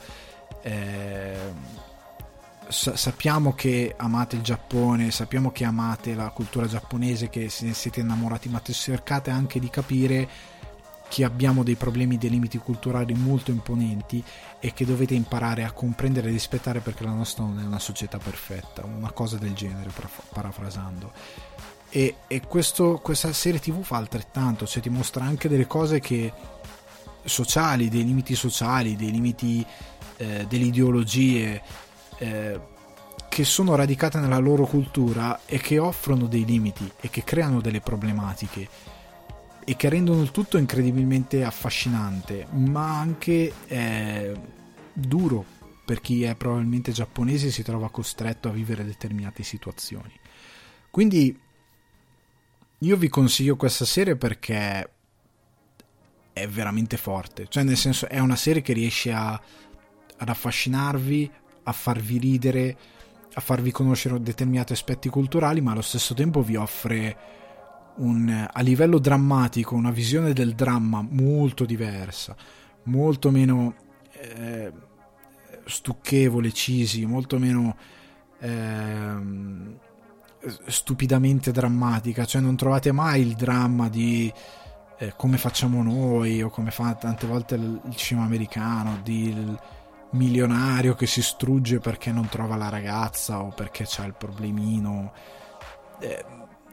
eh, sa- sappiamo che amate il Giappone, sappiamo che amate la cultura giapponese, che siete innamorati, ma cercate anche di capire che abbiamo dei problemi, dei limiti culturali molto imponenti e che dovete imparare a comprendere e rispettare perché la nostra non è una società perfetta, una cosa del genere, parafrasando. E, e questo, questa serie tv fa altrettanto, cioè ti mostra anche delle cose che sociali, dei limiti sociali, dei limiti eh, delle ideologie eh, che sono radicate nella loro cultura e che offrono dei limiti e che creano delle problematiche e che rendono il tutto incredibilmente affascinante, ma anche eh, duro per chi è probabilmente giapponese e si trova costretto a vivere determinate situazioni. Quindi io vi consiglio questa serie perché è veramente forte, cioè nel senso è una serie che riesce a, ad affascinarvi, a farvi ridere, a farvi conoscere determinati aspetti culturali, ma allo stesso tempo vi offre un, a livello drammatico una visione del dramma molto diversa, molto meno eh, stucchevole, cisi, molto meno eh, stupidamente drammatica, cioè non trovate mai il dramma di eh, come facciamo noi o come fa tante volte il, cinema americano, di il milionario che si strugge perché non trova la ragazza o perché c'ha il problemino eh,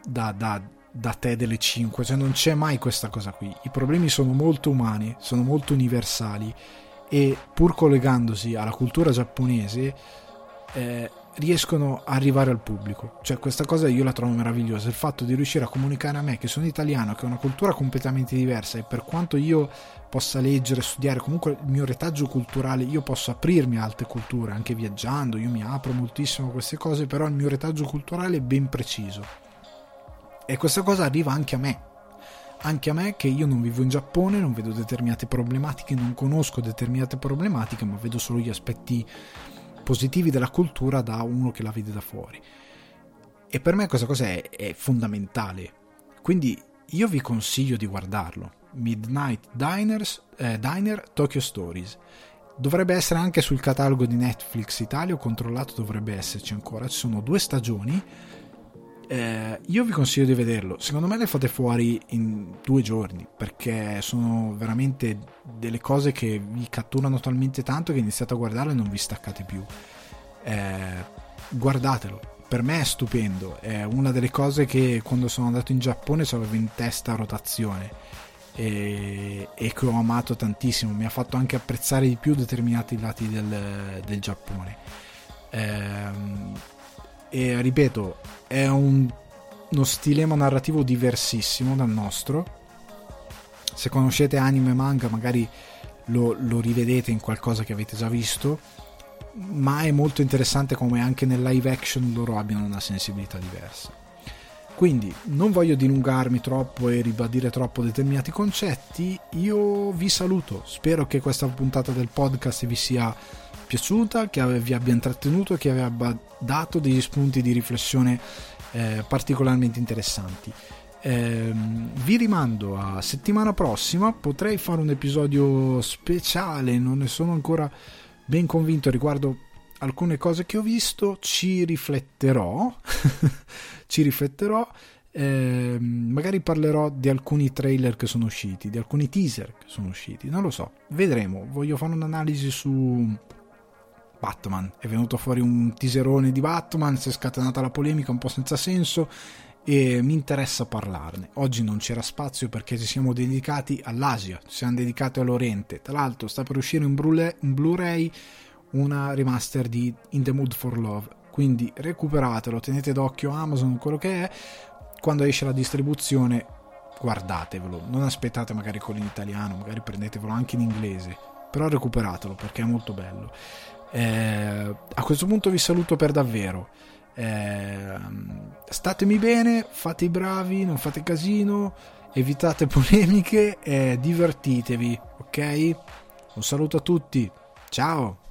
da, da da te delle 5, cioè non c'è mai questa cosa qui. I problemi sono molto umani, sono molto universali e pur collegandosi alla cultura giapponese eh, riescono a arrivare al pubblico. Cioè questa cosa io la trovo meravigliosa, il fatto di riuscire a comunicare a me che sono italiano, che ho una cultura completamente diversa e per quanto io possa leggere, studiare, comunque il mio retaggio culturale, io posso aprirmi a altre culture, anche viaggiando, io mi apro moltissimo a queste cose, però il mio retaggio culturale è ben preciso e questa cosa arriva anche a me. Anche a me che io non vivo in Giappone, non vedo determinate problematiche, non conosco determinate problematiche, ma vedo solo gli aspetti positivi della cultura da uno che la vede da fuori. E per me questa cosa è, è fondamentale. Quindi io vi consiglio di guardarlo. Midnight Diners, eh, Diner Tokyo Stories. Dovrebbe essere anche sul catalogo di Netflix Italia, ho controllato, dovrebbe esserci ancora. Ci sono due stagioni eh, io vi consiglio di vederlo. Secondo me le fate fuori in due giorni perché sono veramente delle cose che vi catturano talmente tanto che iniziate a guardarlo e non vi staccate più. Eh, guardatelo. Per me è stupendo. È una delle cose che quando sono andato in Giappone avevo in testa a rotazione e, e, che ho amato tantissimo. Mi ha fatto anche apprezzare di più determinati lati del, del Giappone. Eh, e ripeto, è un, uno stilema narrativo diversissimo dal nostro. Se conoscete anime e manga, magari lo, lo rivedete in qualcosa che avete già visto. Ma è molto interessante come anche nel live action loro abbiano una sensibilità diversa. Quindi non voglio dilungarmi troppo e ribadire troppo determinati concetti, io vi saluto, spero che questa puntata del podcast vi sia piaciuta, che vi abbia intrattenuto che vi abbia dato degli spunti di riflessione eh, particolarmente interessanti. Eh, vi rimando a settimana prossima. Potrei fare un episodio speciale, non ne sono ancora ben convinto riguardo alcune cose che ho visto. Ci rifletterò. ci rifletterò. Eh, magari parlerò di alcuni trailer che sono usciti, di alcuni teaser che sono usciti. Non lo so, vedremo. Voglio fare un'analisi su Batman. È venuto fuori un teaserone di Batman, si è scatenata la polemica un po' senza senso e mi interessa parlarne. Oggi non c'era spazio perché ci siamo dedicati all'Asia, ci siamo dedicati all'Oriente. Tra l'altro sta per uscire un, Blu-ray una remaster di In the Mood for Love, quindi recuperatelo, tenete d'occhio Amazon, quello che è. Quando esce la distribuzione guardatevelo, non aspettate magari quello in italiano, magari prendetevelo anche in inglese, però recuperatelo perché è molto bello. Eh, a questo punto vi saluto per davvero. Eh, statemi bene, fate i bravi, non fate casino, evitate polemiche e divertitevi, ok? Un saluto a tutti, ciao!